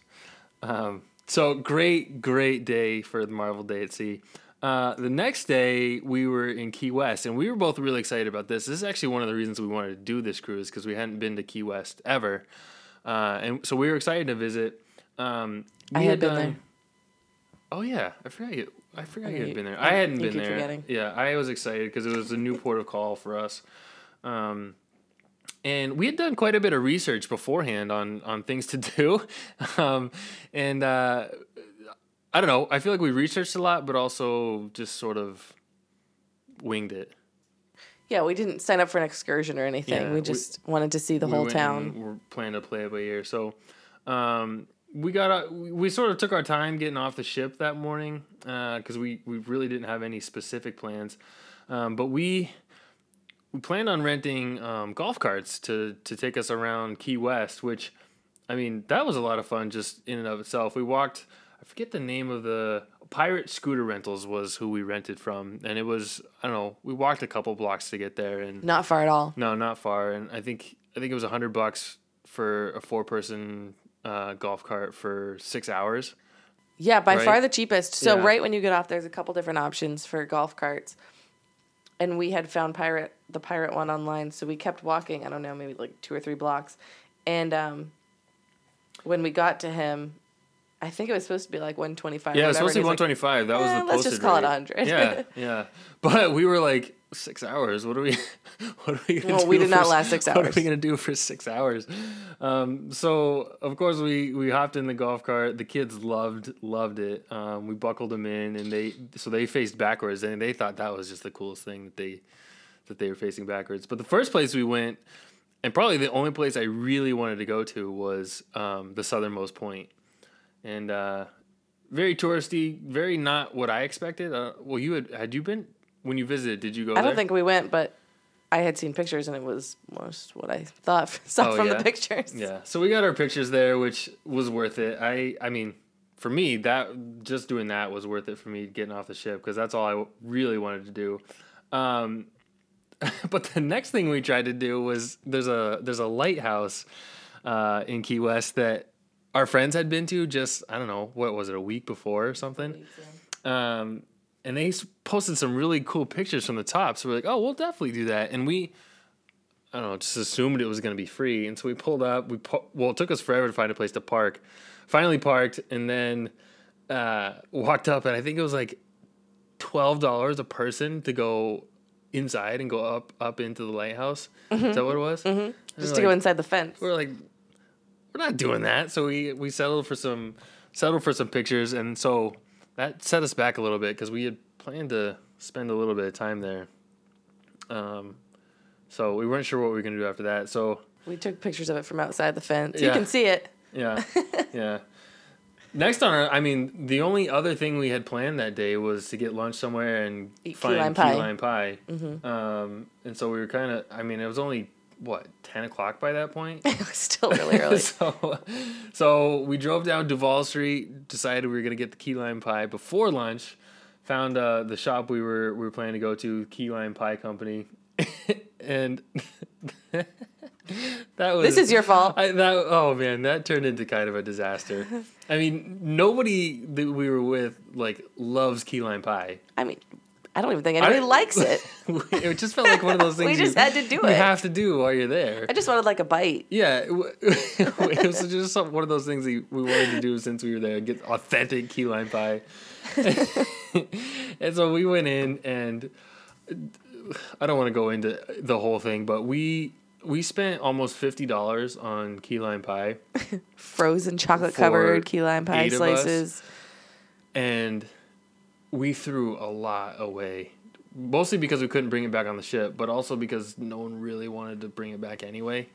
Um, so great, great day for the Marvel Day at Sea. Uh, the next day we were in Key West, and we were both really excited about this. This is actually one of the reasons we wanted to do this cruise because we hadn't been to Key West ever, uh, and so we were excited to visit. Um, I we had been there. Oh yeah, I forgot you. I forgot you had been there. I hadn't been there. forgetting. Yeah, I was excited because it was a new <laughs> port of call for us. Um, and we had done quite a bit of research beforehand on on things to <laughs> do, um, and uh, I don't know. I feel like we researched a lot, but also just sort of winged it. Yeah, we didn't sign up for an excursion or anything. Yeah, we we- just wanted to see the we whole town. We're planning to play it by ear. So um, we got we sort of took our time getting off the ship that morning because we we really didn't have any specific plans, um, but we we planned on renting um, golf carts to to take us around Key West, which I mean that was a lot of fun just in and of itself. We walked. I forget the name of the Pirate Scooter Rentals was who we rented from, and it was I don't know. We walked a couple blocks to get there, and Not far at all. no, not far. And I think I think it was a hundred bucks for a four person uh, golf cart for six hours. Yeah, by Right? far the cheapest. So Yeah. right when you get off, there's a couple different options for golf carts. And we had found pirate the pirate one online, so we kept walking. I don't know, maybe like two or three blocks. And um, when we got to him, I think it was supposed to be like 125. Yeah, it was supposed to be whatever, one and he's twenty five. That was "Eh, the let's just call it 100. Yeah, <laughs> yeah. But we were like six hours. What are we? <laughs> What are we gonna Well, do? we did for not last six hours. <laughs> What are we gonna do for six hours? Um, so of course we we hopped in the golf cart. The kids loved loved it. Um, we buckled them in, and they so they faced backwards, and they thought that was just the coolest thing that they that they were facing backwards. But the first place we went, and probably the only place I really wanted to go to was um, the southernmost point, and uh, very touristy, very not what I expected. Uh, well, you had had you been when you visited? Did you go? I don't there? think we went, but I had seen pictures and it was most what I thought <laughs> saw Oh, from yeah? the pictures. Yeah. So we got our pictures there, which was worth it. I I mean, for me, that just doing that was worth it for me getting off the ship because that's all I really wanted to do. Um, <laughs> but the next thing we tried to do was there's a there's a lighthouse uh, in Key West that our friends had been to just I don't know what was it a week before or something. Um, and they posted some really cool pictures from the top. So we're like, oh, we'll definitely do that. And we, I don't know, just assumed it was going to be free. And so we pulled up. We pu- well, it took us forever to find a place to park. Finally parked, and then uh, walked up, and I think it was like twelve dollars a person to go inside and go up up into the lighthouse. Is that what it was? Mm-hmm. Just to go inside the fence. We're like, we're not doing that. So we we settled for some settled for some pictures, and so that set us back a little bit because we had planned to spend a little bit of time there. Um, so we weren't sure what we were gonna do after that. So We took pictures of it from outside the fence. You can see it. yeah, <laughs> yeah. Next on our, I mean, the only other thing we had planned that day was to get lunch somewhere and Eat key find lime key pie. lime pie. Um, and so we were kind of, I mean, it was only what ten o'clock by that point. <laughs> it was still really early. <laughs> so, so we drove down Duval Street. Decided we were gonna get the key lime pie before lunch. Found uh, the shop we were we were planning to go to, Key Lime Pie Company, <laughs> and that was this is your fault. I, that oh man, that turned into kind of a disaster. I mean, nobody that we were with like loves key lime pie. I mean, I don't even think anybody I- likes it. <laughs> it just felt like one of those <laughs> things. We just you, had to do you it. have to do while you're there. I just wanted like a bite. Yeah, it <laughs> it was just one of those things that we wanted to do since we were there, get authentic key lime pie. and so we went in, and I don't want to go into the whole thing, but we we spent almost fifty dollars on key lime pie, Frozen chocolate covered key lime pie slices. and we threw a lot away. Mostly because we couldn't bring it back on the ship, but also because no one really wanted to bring it back anyway.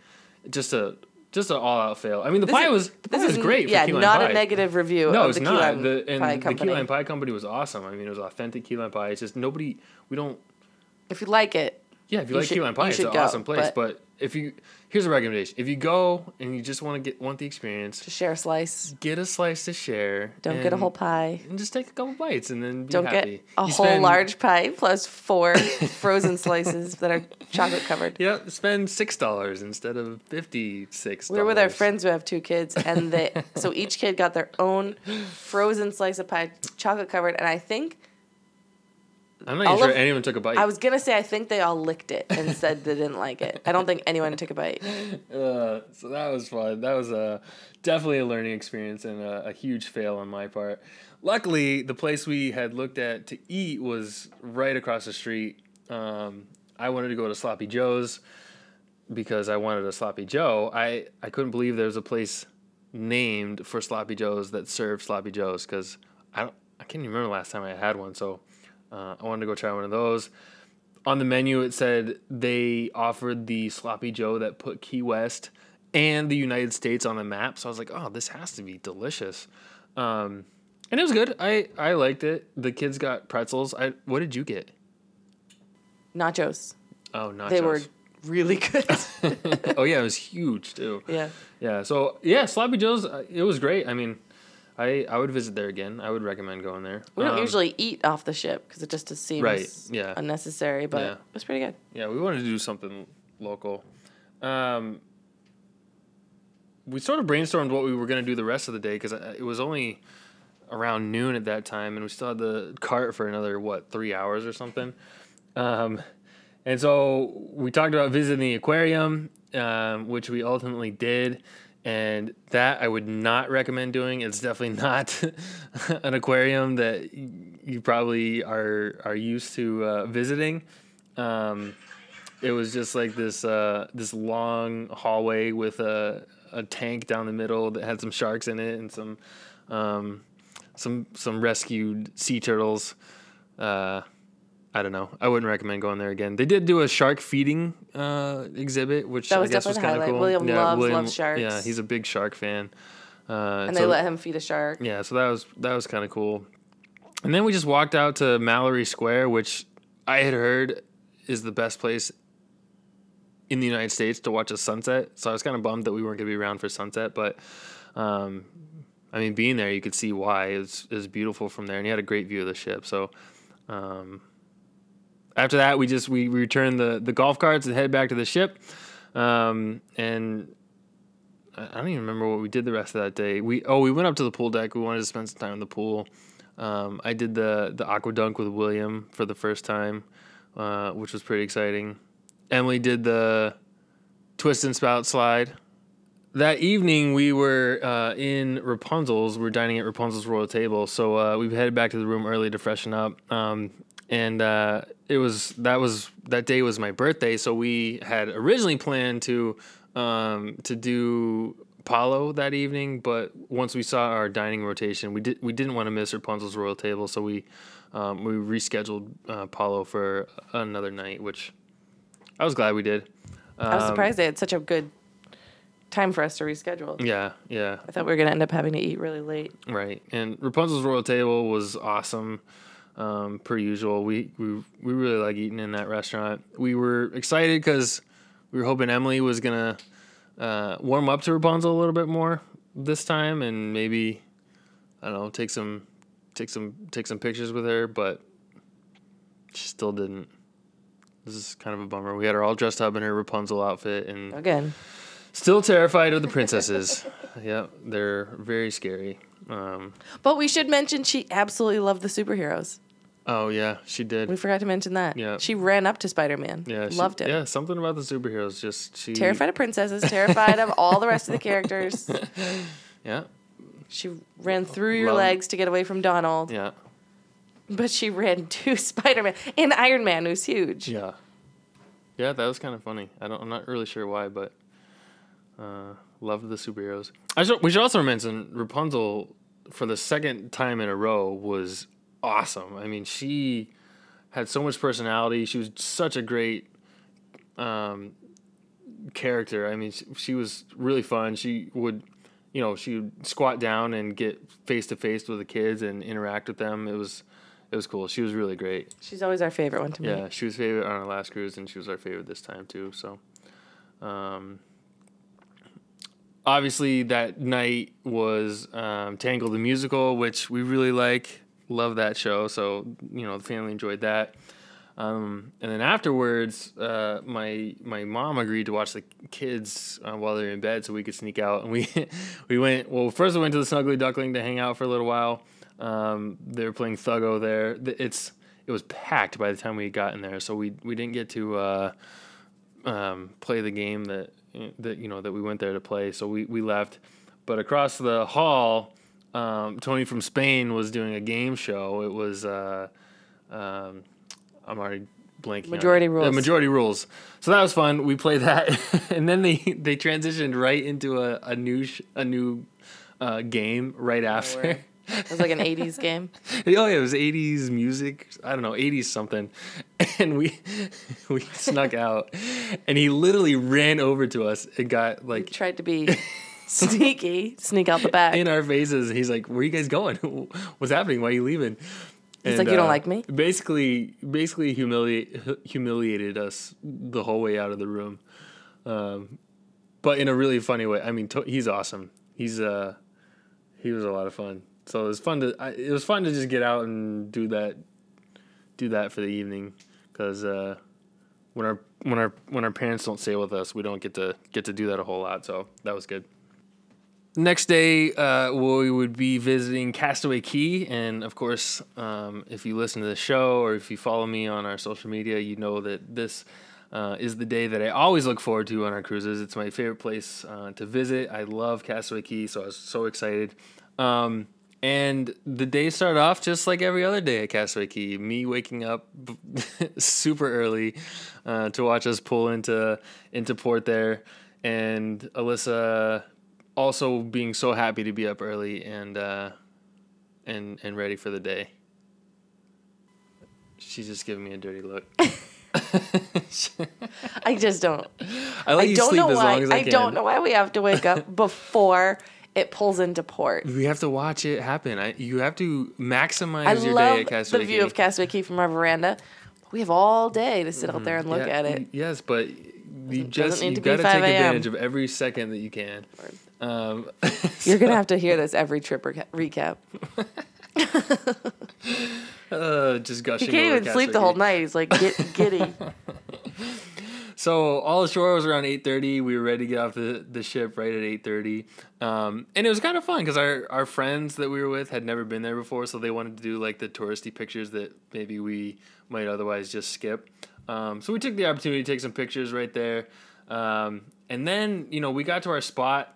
Just a just an all out fail. I mean, the This pie is- was the pie This was is great. For Yeah, key lime not pie. a negative review No, it's not. lime The and pie the company. key lime pie company was awesome. I mean, it was authentic key lime pie. It's just nobody. We don't. If you like it, Yeah, if you, You like should- key lime pie, it's an go, awesome place. but- But, if you here's a recommendation: if you go and you just want to get want the experience, just share a slice. get a slice to share. Don't get a whole pie. And just take a couple bites and then be Don't happy. get a You whole spend- large pie plus four <laughs> frozen slices that are chocolate covered. Yeah, spend six dollars instead of fifty six. We were with our friends who have two kids, and they so each kid got their own frozen slice of pie, chocolate covered, and I think I'm not even sure of- anyone took a bite. I was gonna say I think they all licked it and said they didn't like it. I don't think anyone took a bite. <laughs> Uh, so that was fun. That was a definitely a learning experience and a, a huge fail on my part. Luckily, the place we had looked at to eat was right across the street. Um, I wanted to go to Sloppy Joe's because I wanted a Sloppy Joe. I, I couldn't believe there was a place named for Sloppy Joe's that served Sloppy Joe's because I don't I can't even remember the last time I had one. So uh, I wanted to go try one of those. On the menu it said they offered the sloppy joe that put key west and the united states on the map. So i was like oh this has to be delicious. Um, and it was good. I i liked it. The kids got pretzels. I what did you get? Nachos. oh nachos. They were really good. <laughs> oh yeah it was huge too. Yeah. yeah so yeah sloppy joe's uh, it was great. I mean i i would visit there again i would recommend going there We don't Um, usually eat off the ship because it just seems Right, yeah. unnecessary, but Yeah. it was pretty good. Yeah, we wanted to do something local. Um, we sort of brainstormed what we were going to do the rest of the day because it was only around noon at that time, and we still had the cart for another what three hours or something. Um, and so we talked about visiting the aquarium, um, which we ultimately did. And that I would not recommend doing. It's definitely <laughs> not an aquarium that you probably are are used to uh, visiting. Um, it was just like this uh, this long hallway with a, a tank down the middle that had some sharks in it and some um, some some rescued sea turtles. Uh, I don't know. I wouldn't recommend going there again. They did do a shark feeding uh, exhibit, which That was I guess was definitely kind of cool. William loves- loves sharks. Yeah, he's a big shark fan. Uh, And so- they let him feed a shark. yeah, so that was that was kind of cool. And then we just walked out to Mallory Square, which I had heard is the best place in the United States to watch a sunset. So I was kind of bummed that we weren't going to be around for sunset, but um, I mean, being there, you could see why it was, it was beautiful from there, and you had a great view of the ship. So um, after that, we just we, returned the the golf carts and head back to the ship, um, and I I don't even remember what we did the rest of that day. We oh we went up to the pool deck. We wanted to spend some time in the pool. Um, I did the the aqua dunk with William for the first time, uh, which was pretty exciting. Emily did the twist and spout slide. That evening we were uh, in Rapunzel's. We are dining at Rapunzel's Royal Table, so uh, we headed back to the room early to freshen up. Um, and uh, it was that was that day was my birthday, so we had originally planned to um, to do Palo that evening, but once we saw our dining rotation, we did we didn't want to miss Rapunzel's Royal Table, so we um, we rescheduled uh, Palo for another night, which I was glad we did. I was Um, surprised they had such a good time for us to reschedule. Yeah, yeah, I thought we were gonna end up having to eat really late. right. And Rapunzel's Royal Table was awesome. Um, per usual, we, we we really like eating in that restaurant. We were excited because we were hoping Emily was gonna uh, warm up to Rapunzel a little bit more this time, and maybe I don't know, take some take some take some pictures with her, but she still didn't. This is kind of a bummer. We had her all dressed up in her Rapunzel outfit, and Again, still terrified of the princesses. <laughs> yep, they're very scary. Um, but we should mention she absolutely loved the superheroes. oh yeah, she did. We forgot to mention that. Yeah. She ran up to Spider Man. Yeah, she- loved him. Yeah, something about the superheroes. Just she Terrified of princesses, terrified of all the rest of the characters. <laughs> Yeah, She ran through your Love- legs to get away from Donald, yeah, but she ran <laughs> to Spider Man and Iron Man, who's huge. yeah, yeah. That was kind of funny. I don't. I'm not really sure why, but uh, loved the superheroes. I should, we should also mention Rapunzel for the second time in a row was awesome. I mean, she had so much personality. She was such a great um, character. I mean, she, she was really fun. She would, you know, she would squat down and get face to face with the kids and interact with them. It was, it was cool. She was really great. She's always our favorite one to me. Yeah, she was favorite on our last cruise, and she was our favorite this time too. So, um, obviously that night was um, Tangled the musical, which we really like. Love that show. So you know the family enjoyed that. Um, and then afterwards, uh, my my mom agreed to watch the kids uh, while they're in bed, so we could sneak out. And we <laughs> we went. Well, first we went to the Snuggly Duckling to hang out for a little while. Um, they were playing Thuggo there. It's it was packed by the time we got in there, so we we didn't get to uh, um, play the game that that you know that we went there to play. So we we left. But across the hall, um, Tony from Spain was doing a game show. It was. Uh, um, I'm already blanking. Majority it. Rules. The majority rules. So that was fun. We played that, <laughs> and then they they transitioned right into a a new sh- a new uh, game right after. It was like an 80s game. <laughs> oh yeah, it was '80s music. I don't know, '80s something, <laughs> and we <laughs> we snuck out, and he literally ran over to us and got like tried to be sneaky, sneak out the back. in our faces. He's like, "Where are you guys going? What's happening? Why are you leaving?" He's like, "You don't like me?" Basically, basically humiliate, humiliated us the whole way out of the room, um, but in a really funny way. I mean, to- he's awesome. He's uh, he was a lot of fun. So it was fun to. I, it was fun to just get out and do that, do that for the evening, because uh, when our when our when our parents don't stay with us, we don't get to get to do that a whole lot. So that was good. Next day, uh, we would be visiting Castaway Cay, and of course, um, if you listen to the show or if you follow me on our social media, you know that this uh, is the day that I always look forward to on our cruises. It's my favorite place uh, to visit. I love Castaway Cay, so I was so excited. Um, and the day started off just like every other day at Castaway Cay. Me waking up <laughs> super early uh, to watch us pull into into port there, and Alyssa also being so happy to be up early and uh, and and ready for the day. She's just giving me a dirty look. <laughs> <laughs> I just don't. I I don't sleep know as why. as I, I don't know why we have to wake up before it pulls into port. We have to watch it happen. I, you have to maximize I your love day at the Castaway view Key. of Castaway Cay from our veranda. We have all day to sit out there and look Yeah, at it. Yes, but you Doesn't- just need you to be got to 5 take advantage of every second that you can. Um, <laughs> You're gonna have to hear this every trip reca- recap. <laughs> uh, just gushing. He can't even sleep Castaway the whole night. He's like get, giddy. <laughs> So all ashore was around eight thirty. We were ready to get off the, the ship right at eight thirty, um, and it was kind of fun because our, our friends that we were with had never been there before, so they wanted to do like the touristy pictures that maybe we might otherwise just skip. Um, so we took the opportunity to take some pictures right there, um, and then you know we got to our spot.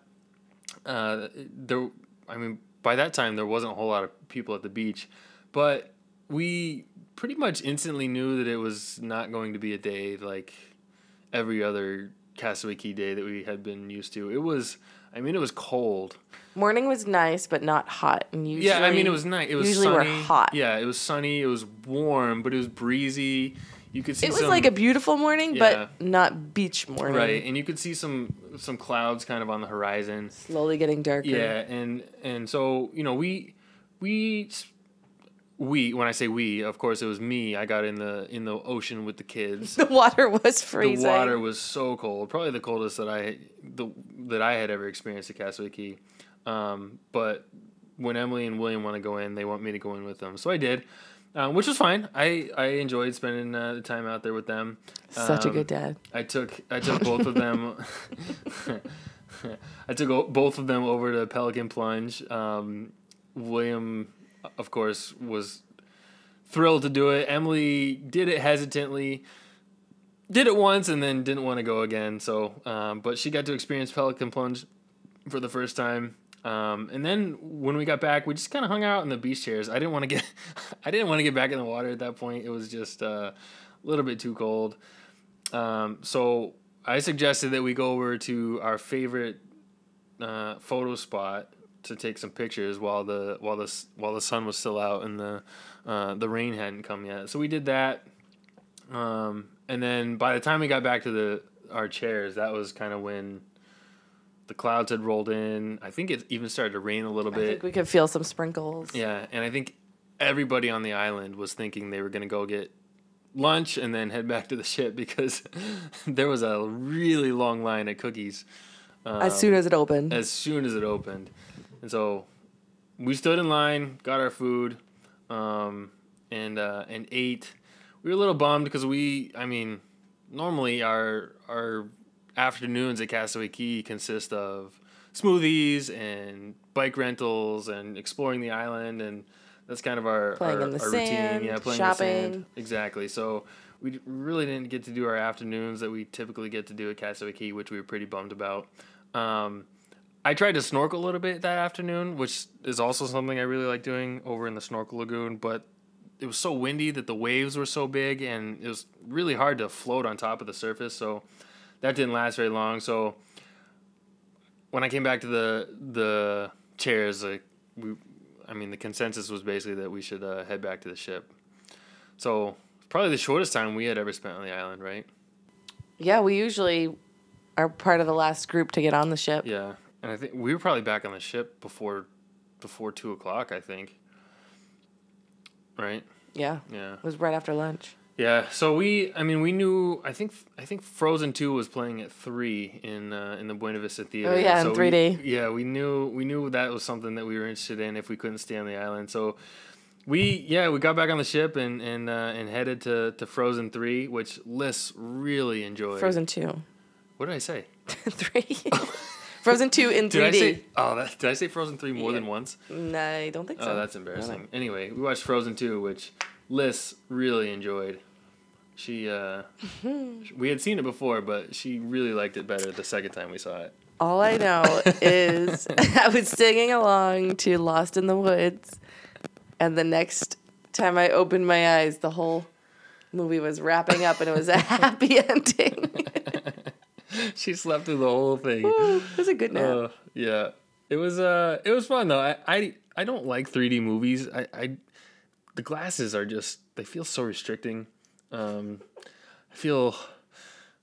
Uh, there, I mean, by that time there wasn't a whole lot of people at the beach, but we pretty much instantly knew that it was not going to be a day like every other Castaway Cay day that we had been used to. It was, I mean, it was cold. Morning was nice, but not hot. And usually, yeah, I mean, it was nice. It was usually sunny. we're hot. Yeah, it was sunny. It was warm, but it was breezy. you could see It was some, like a beautiful morning, Yeah. but not beach morning. right, and you could see some some clouds kind of on the horizon. Slowly getting darker. Yeah, and and so you know we we we when I say we, of course it was me. I got in the in the ocean with the kids. <laughs> The water was freezing. the water was so cold, probably the coldest that I the that I had ever experienced at Castaway Cay. Um, but when Emily and William want to go in, they want me to go in with them, so I did, um, which was fine. I I enjoyed spending uh, the time out there with them. Such a Um, good dad. I took I took both of them. <laughs> I took o- both of them over to Pelican Plunge. Um, William, of course, was thrilled to do it. Emily did it hesitantly, did it once, and then didn't want to go again. So, um, but she got to experience Pelican Plunge for the first time. Um, and then when we got back, we just kind of hung out in the beach chairs. I didn't want to get, <laughs> I didn't want to get back in the water at that point. It was just uh, a little bit too cold. Um, so I suggested that we go over to our favorite uh, photo spot to take some pictures while the while the while the sun was still out and the uh, the rain hadn't come yet. So we did that. Um, and then by the time we got back to the our chairs, that was kind of when the clouds had rolled in. I think it even started to rain a little I bit. think we could feel some sprinkles. Yeah, and I think everybody on the island was thinking they were going to go get lunch and then head back to the ship <laughs> because there was a really long line of cookies as soon as it opened. as soon as it opened. And so we stood in line, got our food, um, and uh, and ate. We were a little bummed because we, I mean, normally our our afternoons at Castaway Cay consist of smoothies and bike rentals and exploring the island and that's kind of our Playing our, in the our sand, routine. Yeah, playing in the sand. Exactly. So we really didn't get to do our afternoons that we typically get to do at Castaway Cay, which we were pretty bummed about. Um, I tried to snorkel a little bit that afternoon, which is also something I really like doing over in the snorkel lagoon, but it was so windy that the waves were so big and it was really hard to float on top of the surface. So that didn't last very long. So when I came back to the the chairs, like we, I mean, the consensus was basically that we should uh, head back to the ship. So probably the shortest time we had ever spent on the island, right? Yeah, we usually are part of the last group to get on the ship. Yeah, and I think we were probably back on the ship before before two o'clock. I think. Right. Yeah. Yeah. It was right after lunch. Yeah. So we, I mean, we knew. I think I think Frozen Two was playing at three in uh, in the Buena Vista Theater. Oh, yeah, in 3D. We, yeah, we knew we knew that was something that we were interested in if we couldn't stay on the island. So we yeah we got back on the ship and and uh, and headed to to Frozen Three, which Liz really enjoyed. Frozen 2. What did I say? <laughs> 3. <laughs> Frozen 2 in 3D. Did I say? Oh, that, did I say Frozen Three more Yeah. than once? No, I don't think so. Oh, that's embarrassing. Anyway, we watched Frozen 2, which Liz really enjoyed. She, uh, <laughs> we had seen it before, but she really liked it better the second time we saw it. All I know <laughs> is <laughs> I was singing along to Lost in the Woods, and the next time I opened my eyes, the whole movie was wrapping up and it was a happy ending. <laughs> she slept through the whole thing. it was a good nap. Uh, yeah, it was. Uh, it was fun though. I, I, I don't like 3D movies. I, I, the glasses are just they feel so restricting. Um, I feel,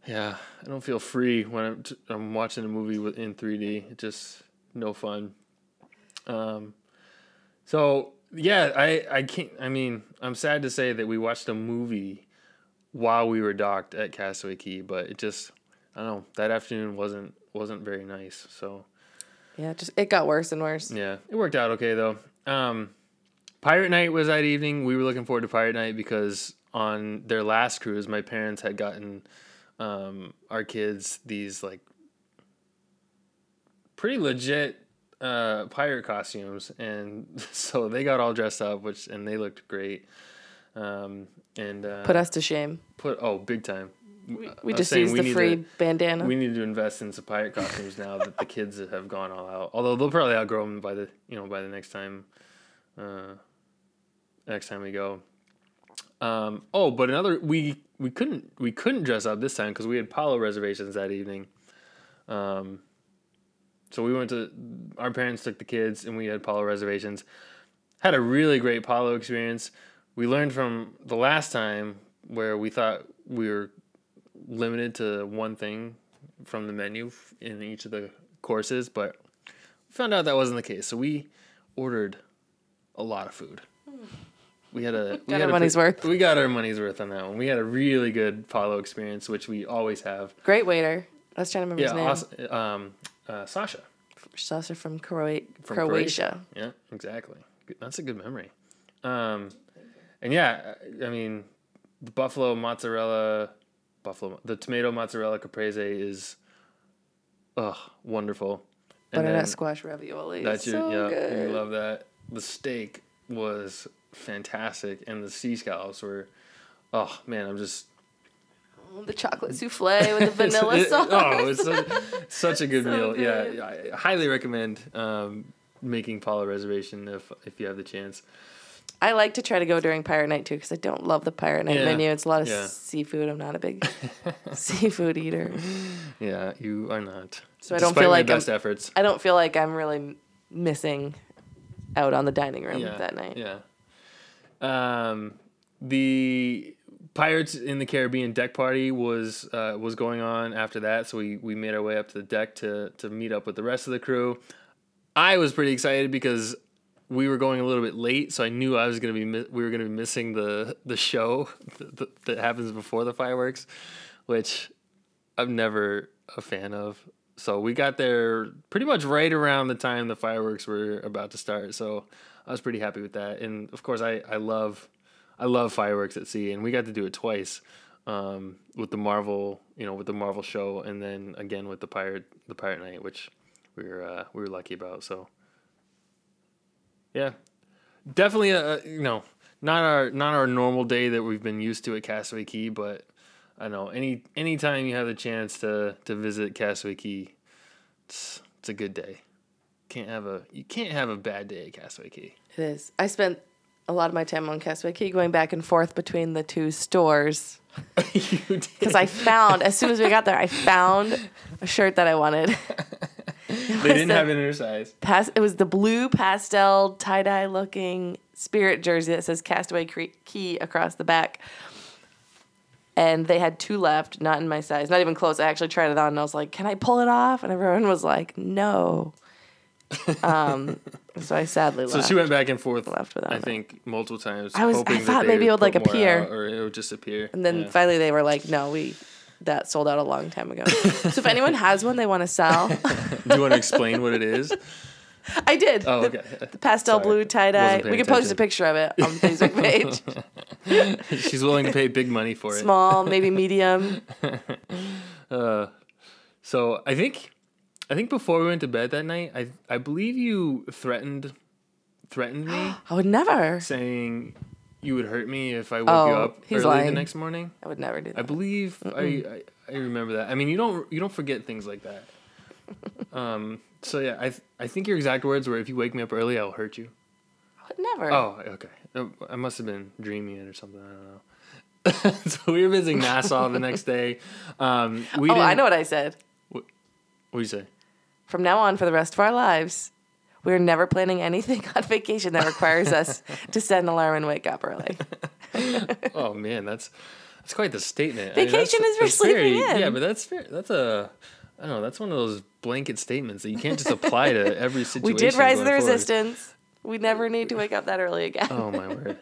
yeah, I don't feel free when I'm, t- I'm watching a movie with, in 3D. It's just no fun. Um, so yeah, I, I can't. I mean, I'm sad to say that we watched a movie while we were docked at Castaway Cay, but it just, I don't know, that afternoon wasn't wasn't very nice. So yeah, just it got worse and worse. yeah, it worked out okay though. Um, Pirate Night was that evening. We were looking forward to Pirate Night because on their last cruise, my parents had gotten um, our kids these like pretty legit uh, pirate costumes, and <laughs> so they got all dressed up, which and they looked great. Um, and uh, Put us to shame. put oh big time. We, we just we the free to- bandana. we need to invest in some pirate costumes now that the kids have gone all out. Although they'll probably outgrow them by the you know by the next time, uh, next time we go. Um, oh, but another we we couldn't we couldn't dress up this time because we had Palo reservations that evening. Um, so we went to our parents took the kids and we had Palo reservations. Had a really great Palo experience. We learned from the last time where we thought we were limited to one thing from the menu in each of the courses, but we found out that wasn't the case. So we ordered a lot of food. We had a <laughs> we Got had our a money's worth. We got our money's worth on that one. We had a really good Palo experience, which we always have. Great waiter. I was trying to remember Yeah, his name. awesome. um, uh, Sasha. Sasha from Croatia. from Croatia. Yeah, exactly. That's a good memory. Um, and yeah, I mean, the buffalo mozzarella, buffalo, the tomato mozzarella caprese is, ugh, wonderful. And Butternut squash ravioli. That's your, so yeah, good. you love that. The steak was fantastic, and the sea scallops were, oh man, I'm just The chocolate souffle with the <laughs> vanilla it- sauce. Oh, it's such, such a good <laughs> So meal. good. Yeah, I highly recommend um, making Palo reservation if if you have the chance. I like to try to go during pirate night too because I don't love the pirate night Yeah. menu. It's a lot of Yeah. seafood. I'm not a big <laughs> seafood eater, Yeah, you are not. so I don't feel like I'm, best efforts. I don't feel like I'm really missing out on the dining room Yeah, that night. Yeah. Um, the Pirates in the Caribbean deck party was uh, was going on after that, so we, we made our way up to the deck to to meet up with the rest of the crew. I was pretty excited because we were going a little bit late, so I knew I was gonna be mi- we were gonna be missing the the show <laughs> that, that happens before the fireworks, which I'm never a fan of. So we got there pretty much right around the time the fireworks were about to start. So I was pretty happy with that. And of course, I, I love I love fireworks at sea, and we got to do it twice um, with the Marvel, you know, with the Marvel show, and then again with the pirate the pirate night, which we were uh, we were lucky about. So yeah, definitely a, you know not our not our normal day that we've been used to at Castaway Cay, but I know any anytime you have the chance to to visit Castaway Cay, it's it's a good day. Can't have a you can't have a bad day at Castaway Cay. It is. I spent a lot of my time on Castaway Cay going back and forth between the two stores you did. because I found as soon as we got there, I found a shirt that I wanted. <laughs> <laughs> they didn't the- have it in her size. Pas- it was the blue pastel tie dye looking spirit jersey that says Castaway Cay across the back. And they had two left, not in my size, not even close. I actually tried it on and I was like, "Can I pull it off?" And everyone was like, "No." <laughs> um, so I sadly left. So she went back and forth. Left without I it. think multiple times. I was- I thought maybe it would, like, appear. or it would just appear. And then Yeah. finally they were like, "No, we that sold out a long time ago." so if anyone has one they want to sell, <laughs> do you want to explain what it is? I did. Oh, okay. The pastel Sorry. blue tie dye. We can post a picture of it on the Facebook page. <laughs> She's willing to pay big money for it. Small, maybe medium. <laughs> Uh, So I think, I think before we went to bed that night, I I believe you threatened, threatened me, <gasps> I would never. saying you would hurt me if I woke you Oh, up he's early the next morning. I would never do I that. believe I, I I remember that. I mean, you don't you don't forget things like that. <laughs> um. So yeah, I th- I think your exact words were, "If you wake me up early, I'll hurt you." I would never. Oh, okay. Uh, I must have been dreaming it or something. I don't know. <laughs> so we were visiting Nassau the next day. Um, we oh, I know what I said. What do you say? From now on, for the rest of our lives, we're never planning anything <laughs> on vacation that requires us to set an alarm and wake up early. <laughs> Oh man, that's that's quite the statement. Vacation is for that's very- sleeping in. Yeah, but that's fair. That's a I don't know. That's one of those blanket statements that you can't just apply to <laughs> every situation. We did rise the forward. resistance. We never need to wake up that early again. Oh my word!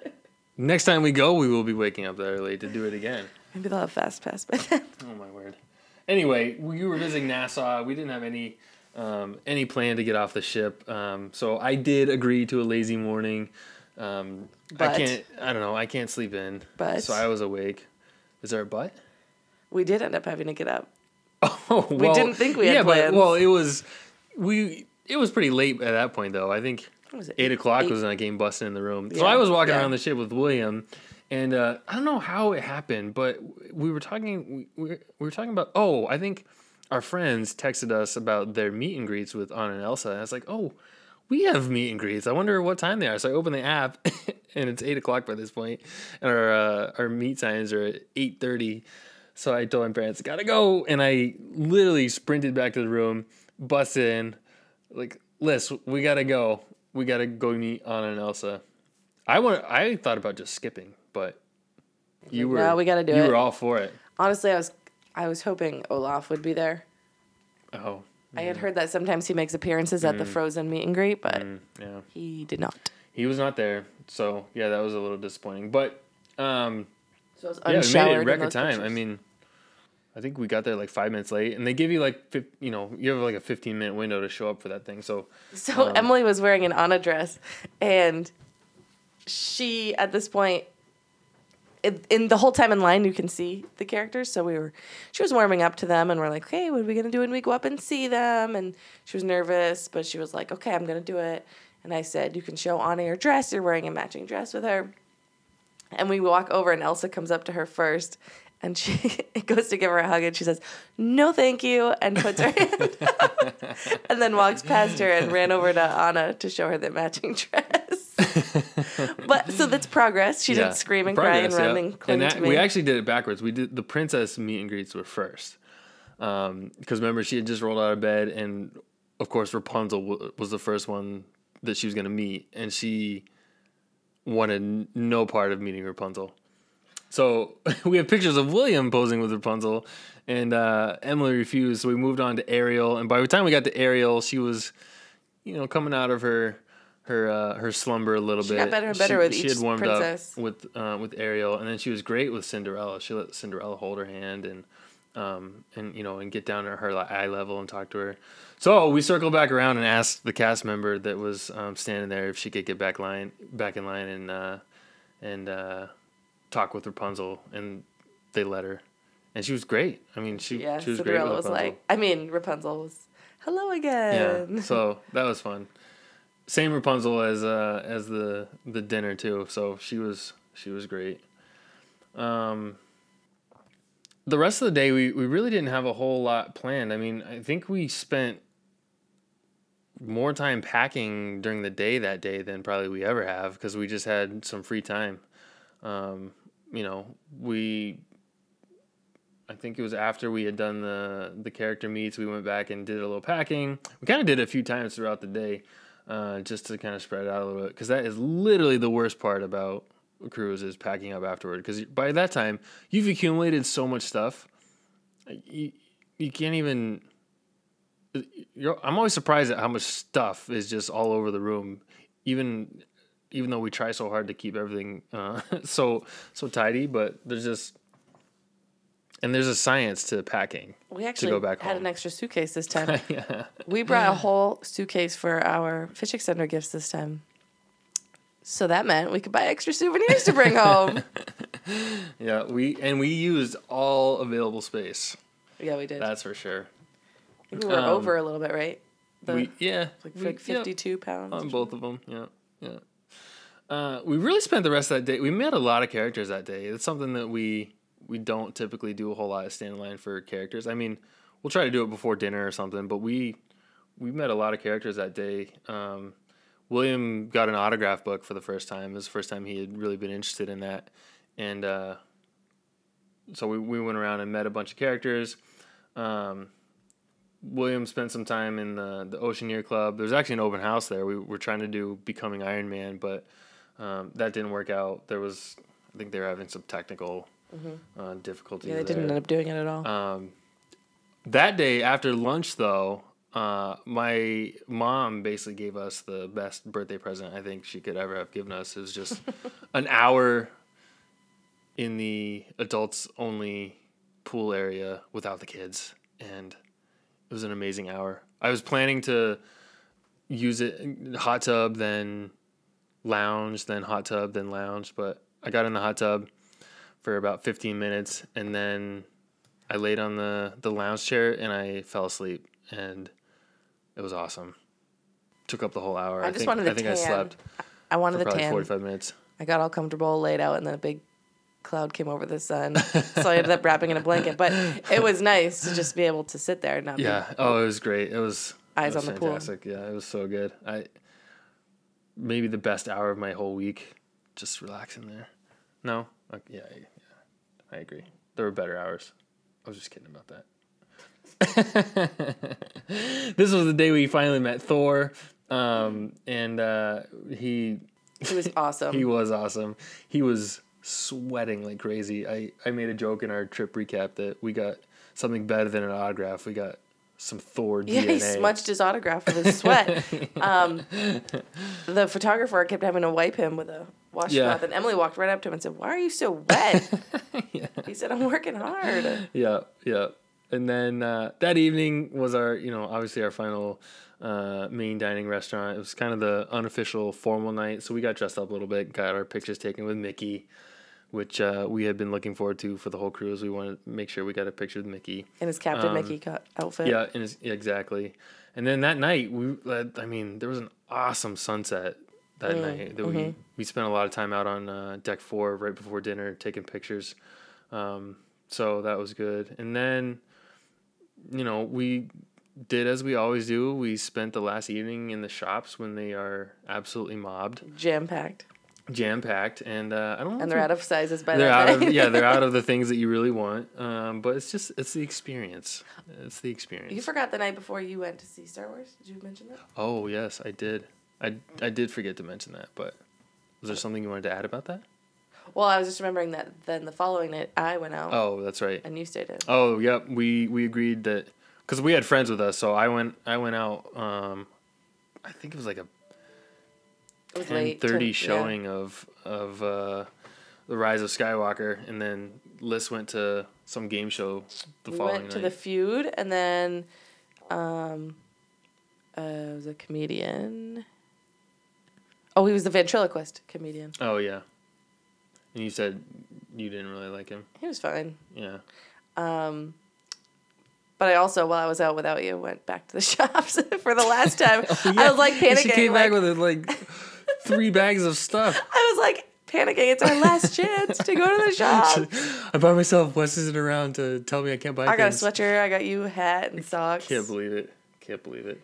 Next time we go, we will be waking up that early to do it again. Maybe they'll have fast pass by then. Oh my word! Anyway, we were visiting Nassau. We didn't have any um, any plan to get off the ship, um, so I did agree to a lazy morning. Um, I can't. I don't know. I can't sleep in. But- so I was awake. Is there a but? We did end up having to get up. <laughs> Oh, well, didn't think we had yeah, plans. but well, it was we. It was pretty late at that point, though. I think it? eight o'clock Eight- was when I came busting in the room. So I was walking yeah. around the ship with William, and uh, I don't know how it happened, but we were talking. We, we, we were talking about. Oh, I think our friends texted us about their meet and greets with Anna and Elsa. And I was like, oh, we have meet and greets. I wonder what time they are. So I open the app, <laughs> and it's eight o'clock by this point, and our uh, our meet times are at eight thirty. So I told my parents, gotta go. And I literally sprinted back to the room, busted in, like, Liz, we gotta go. We gotta go meet Anna and Elsa. I want. I thought about just skipping, but You were "No, we gotta do You it." were all for it. Honestly, I was I was hoping Olaf would be there. Oh, I had heard that sometimes he makes appearances at the Frozen meet and greet, but mm, yeah. he did not. He was not there, so yeah, that was a little disappointing. But um, So yeah, we made it record time. I mean, I think we got there like five minutes late, and they give you like, you know, you have like a fifteen minute window to show up for that thing. So So Um, Emily was wearing an Anna dress, and she at this point, in, the whole time in line, you can see the characters. So we were, she was warming up to them, and we're like, "Okay, what are we gonna do when we go up and see them?" And she was nervous, but she was like, "Okay, I'm gonna do it." And I said, "You can show Anna your dress. You're wearing a matching dress with her." And we walk over, and Elsa comes up to her first. And she <laughs> goes to give her a hug, and she says, "No, thank you," and puts her <laughs> hand and then walks past her and ran over to Anna to show her the matching <laughs> dress. <laughs> but so that's progress. She yeah, didn't scream and cry and progress, run yeah. and cling that- to me. We actually did it backwards. We did the princess meet and greets were first, because remember she had just rolled out of bed, and of course Rapunzel w- was the first one that she was going to meet, and she wanted no part of meeting Rapunzel. So <laughs> we have pictures of William posing with Rapunzel, and uh, Emily refused. So we moved on to Ariel, and by the time we got to Ariel, she was, you know, coming out of her her uh, her slumber a little bit. She bit. got better and better with she each had warmed princess. up with uh, with Ariel, and then she was great with Cinderella. She let Cinderella hold her hand and um, and you know and get down to her eye level and talk to her. So we circled back around and asked the cast member that was um, standing there if she could get back line back in line and uh, and uh, talk with Rapunzel, and they let her, and she was great. I mean, she yeah, she was Cinderella great. was like, I mean, Rapunzel was, hello again. Yeah. So <laughs> that was fun. Same Rapunzel as uh as the the dinner too. So she was she was great. Um the rest of the day we, we really didn't have a whole lot planned. I mean, I think we spent more time packing during the day that day than probably we ever have because we just had some free time. Um, you know, we I think it was after we had done the the character meets, we went back and did a little packing. We kind of did a few times throughout the day, uh, just to kind of spread it out a little bit, because that is literally the worst part about a cruise is packing up afterward. Because by that time, you've accumulated so much stuff, you you can't even. I'm always surprised at how much stuff is just all over the room, even even though we try so hard to keep everything uh, <laughs> so so tidy. But there's just and there's a science to packing. we actually go back had home. an extra suitcase this time. <laughs> yeah. we brought a <laughs> whole suitcase for our fish extender gifts this time. So that meant we could buy extra souvenirs to bring home. <laughs> Yeah, we and we used all available space. yeah, we did. That's for sure. We were um, over a little bit, right? The, we yeah, like, we- like yeah, 52 pounds. on both of them. Yeah, yeah. Uh, we really spent the rest of that day. We met a lot of characters that day. It's something that we we don't typically do a whole lot of stand in line for characters. I mean, we'll try to do it before dinner or something, but we we met a lot of characters that day. Um, William got an autograph book for the first time. It was the first time he had really been interested in that, and uh, so we we went around and met a bunch of characters. Um, William spent some time in the the Oceaneer Club. There's actually an open house there. We were trying to do Becoming Iron Man, but um, that didn't work out. There was, I think they were having some technical uh, difficulties. Mm-hmm. Yeah, they didn't end up doing it at all. Um, that day after lunch, though, uh, my mom basically gave us the best birthday present I think she could ever have given us. It was just <laughs> an hour in the adults only pool area without the kids, and it was an amazing hour. I was planning to use it hot tub, then lounge, then hot tub, then lounge, but I got in the hot tub for about 15 minutes and then I laid on the, the lounge chair and I fell asleep and it was awesome. Took up the whole hour. I just think, wanted to I think tan. I slept I wanted for the probably tan. 45 minutes. I got all comfortable, laid out, and then a big cloud came over the sun. so I ended up wrapping in a blanket. But it was nice to just be able to sit there and not Yeah. Oh, it was great. It was Eyes it was on the pool. fantastic. Yeah, it was so good. I maybe the best hour of my whole week just relaxing there. No? Okay, yeah, yeah. I agree. There were better hours. I was just kidding about that. <laughs> this was the day we finally met Thor. Um, and uh, he. It was awesome. <laughs> he was awesome. He was sweating like crazy. I, I made a joke in our trip recap that we got something better than an autograph. We got some Thor Yeah, DNA. he smudged his autograph with his sweat. <laughs> um, the photographer kept having to wipe him with a washcloth, Yeah. and Emily walked right up to him and said, "Why are you so wet?" <laughs> yeah. He said, "I'm working hard." yeah, yeah. And then uh, that evening was our, you know, obviously our final uh, main dining restaurant. It was kind of the unofficial formal night, so we got dressed up a little bit, got our pictures taken with Mickey, which uh, we had been looking forward to for the whole cruise. We wanted to make sure we got a picture with Mickey. In his Captain Um, Mickey outfit. Yeah, and it's, yeah, exactly. And then that night, we, uh, I mean, there was an awesome sunset that night. That we we spent a lot of time out on uh, deck four right before dinner taking pictures. Um, so that was good. And then, you know, we did as we always do. We spent the last evening in the shops when they are absolutely mobbed, Jam packed, jam packed, and uh, I don't and they're out of sizes by they're out of yeah they're out of the <laughs> things that you really want. Um, but it's just it's the experience. It's the experience. You forgot the night before you went to see Star Wars. Did you mention that? Oh yes, I did. I I did forget to mention that, but was there something you wanted to add about that? Well, I was just remembering that. Then the following night, I went out, Oh, that's right. and you stayed in. Oh, yep. We we agreed that because we had friends with us, so I went I went out. Um, I think it was like a It was ten late. thirty to- yeah. showing of of uh, the Rise of Skywalker, and then Liz went to some game show the we following went to night. the feud, and then, um, uh, it was a comedian. Oh, he was the ventriloquist comedian. oh yeah, and you said you didn't really like him. He was fine. Yeah. Um, but I also, while I was out without you, went back to the <laughs> shops <laughs> for the last time. <laughs> I was like panicking. She came like, back with like three bags of stuff. I was like panicking. It's our last chance to go to the shop. I by myself. Wes isn't around to tell me I can't buy I got a sweatshirt. I got you a hat and socks. Can't believe it. Can't believe it.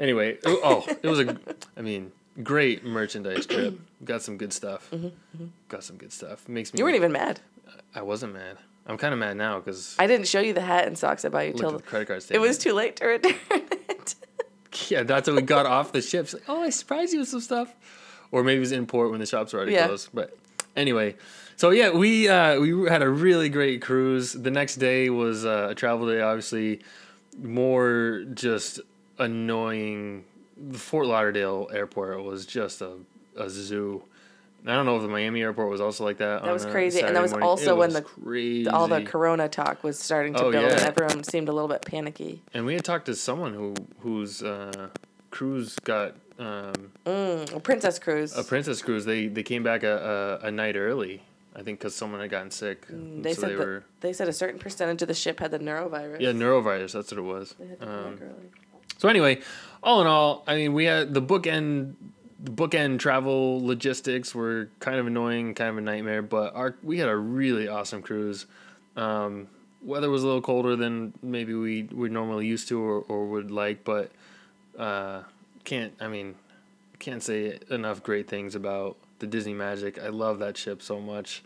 Anyway, oh, oh, it was a, I mean, great merchandise <clears throat> trip. Got some good stuff. Got some good stuff. Makes me. Mm-hmm, You weren't even mad. I wasn't mad. I'm kind of mad now because I didn't show you the hat and socks I bought you till the credit card it was too late to return it. <laughs> Yeah, that's when we got off the ship. She's like, oh, I surprised you with some stuff. Or maybe it was in port when the shops were already Yeah. closed. But anyway, so yeah, we uh, we had a really great cruise. The next day was uh, a travel day, obviously more just annoying. The Fort Lauderdale airport was just a, a zoo. I don't know if the Miami airport was also like that. That was crazy, and that was morning. also It when the- crazy. All the Corona talk was starting to Oh, build, and everyone seemed a little bit panicky. and we had talked to someone who whose uh, cruise got um, Mm, a Princess Cruise. a princess cruise they they came back a, a, a night early i think because someone had gotten sick Mm, they so said they were they said a certain percentage of the ship had the norovirus. yeah norovirus that's what it was They had to come um, back early. so anyway all in all i mean we had the bookend the bookend travel logistics were kind of annoying kind of a nightmare but our we had a really awesome cruise um, weather was a little colder than maybe we we're normally used to or, or would like but uh, can't i mean can't say enough great things about the Disney Magic. I love that ship so much.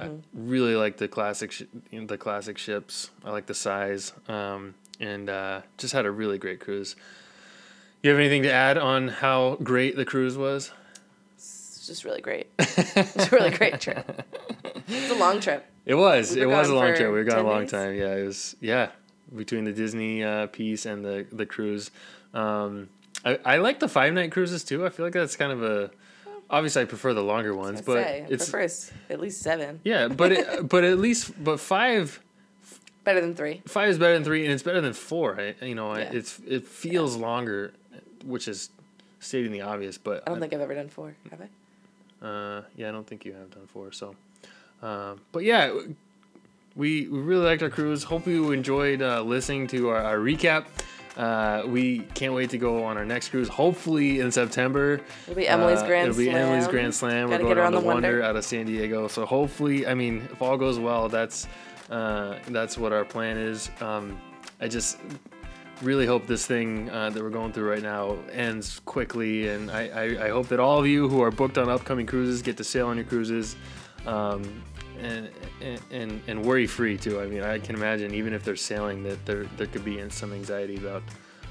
I really like the classic, sh- you know, the classic ships. I like the size, um, and uh, just had a really great cruise. You have anything to add on how great the cruise was? It's just really great. it's a really great trip. It's a long trip. It was. We it was a long trip. We were gone a long days? time. Yeah, it was. Yeah, between the Disney uh, piece and the the cruise. Um, I I like the five night cruises too. I feel like that's kind of a. Obviously, I prefer the longer ones, but say, it's s- at least seven. yeah, but it, <laughs> but at least but five Better than three. five is better than three, and it's better than four. I, you know, Yeah. it's it feels longer, which is stating the obvious. But I don't think I've ever done four. Have I? Uh, yeah, I don't think you have done four. So, um, but yeah, we we really liked our cruise. Hope you enjoyed uh, listening to our, our recap. Uh, we can't wait to go on our next cruise. Hopefully in September. It'll be Emily's Uh, Grand It'll be Slam. Emily's Grand Slam. Gotta We're going on the Wonder Wonder. out of San Diego. So hopefully, I mean, if all goes well, that's uh, that's what our plan is. Um, I just really hope this thing uh, that we're going through right now ends quickly, and I, I, I hope that all of you who are booked on upcoming cruises get to sail on your cruises. Um, and, and and worry free too. I mean, I can imagine even if they're sailing that there there could be some anxiety about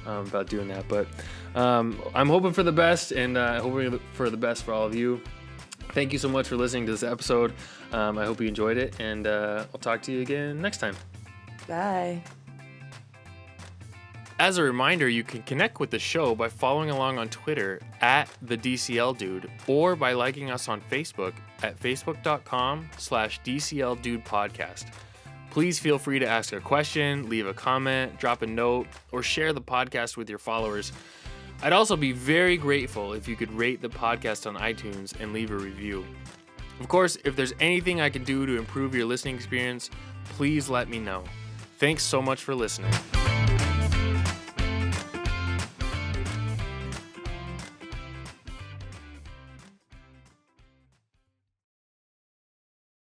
um, about doing that. But um, I'm hoping for the best, and uh, hoping for the best for all of you. thank you so much for listening to this episode. Um, I hope you enjoyed it, and uh, I'll talk to you again next time. Bye. As a reminder, you can connect with the show by following along on Twitter at the DCL Dude or by liking us on Facebook at facebook.com slash DCL Dude Podcast. Please feel free to ask a question, leave a comment, drop a note, or share the podcast with your followers. I'd also be very grateful if you could rate the podcast on iTunes and leave a review. Of course, if there's anything I can do to improve your listening experience, please let me know. Thanks so much for listening.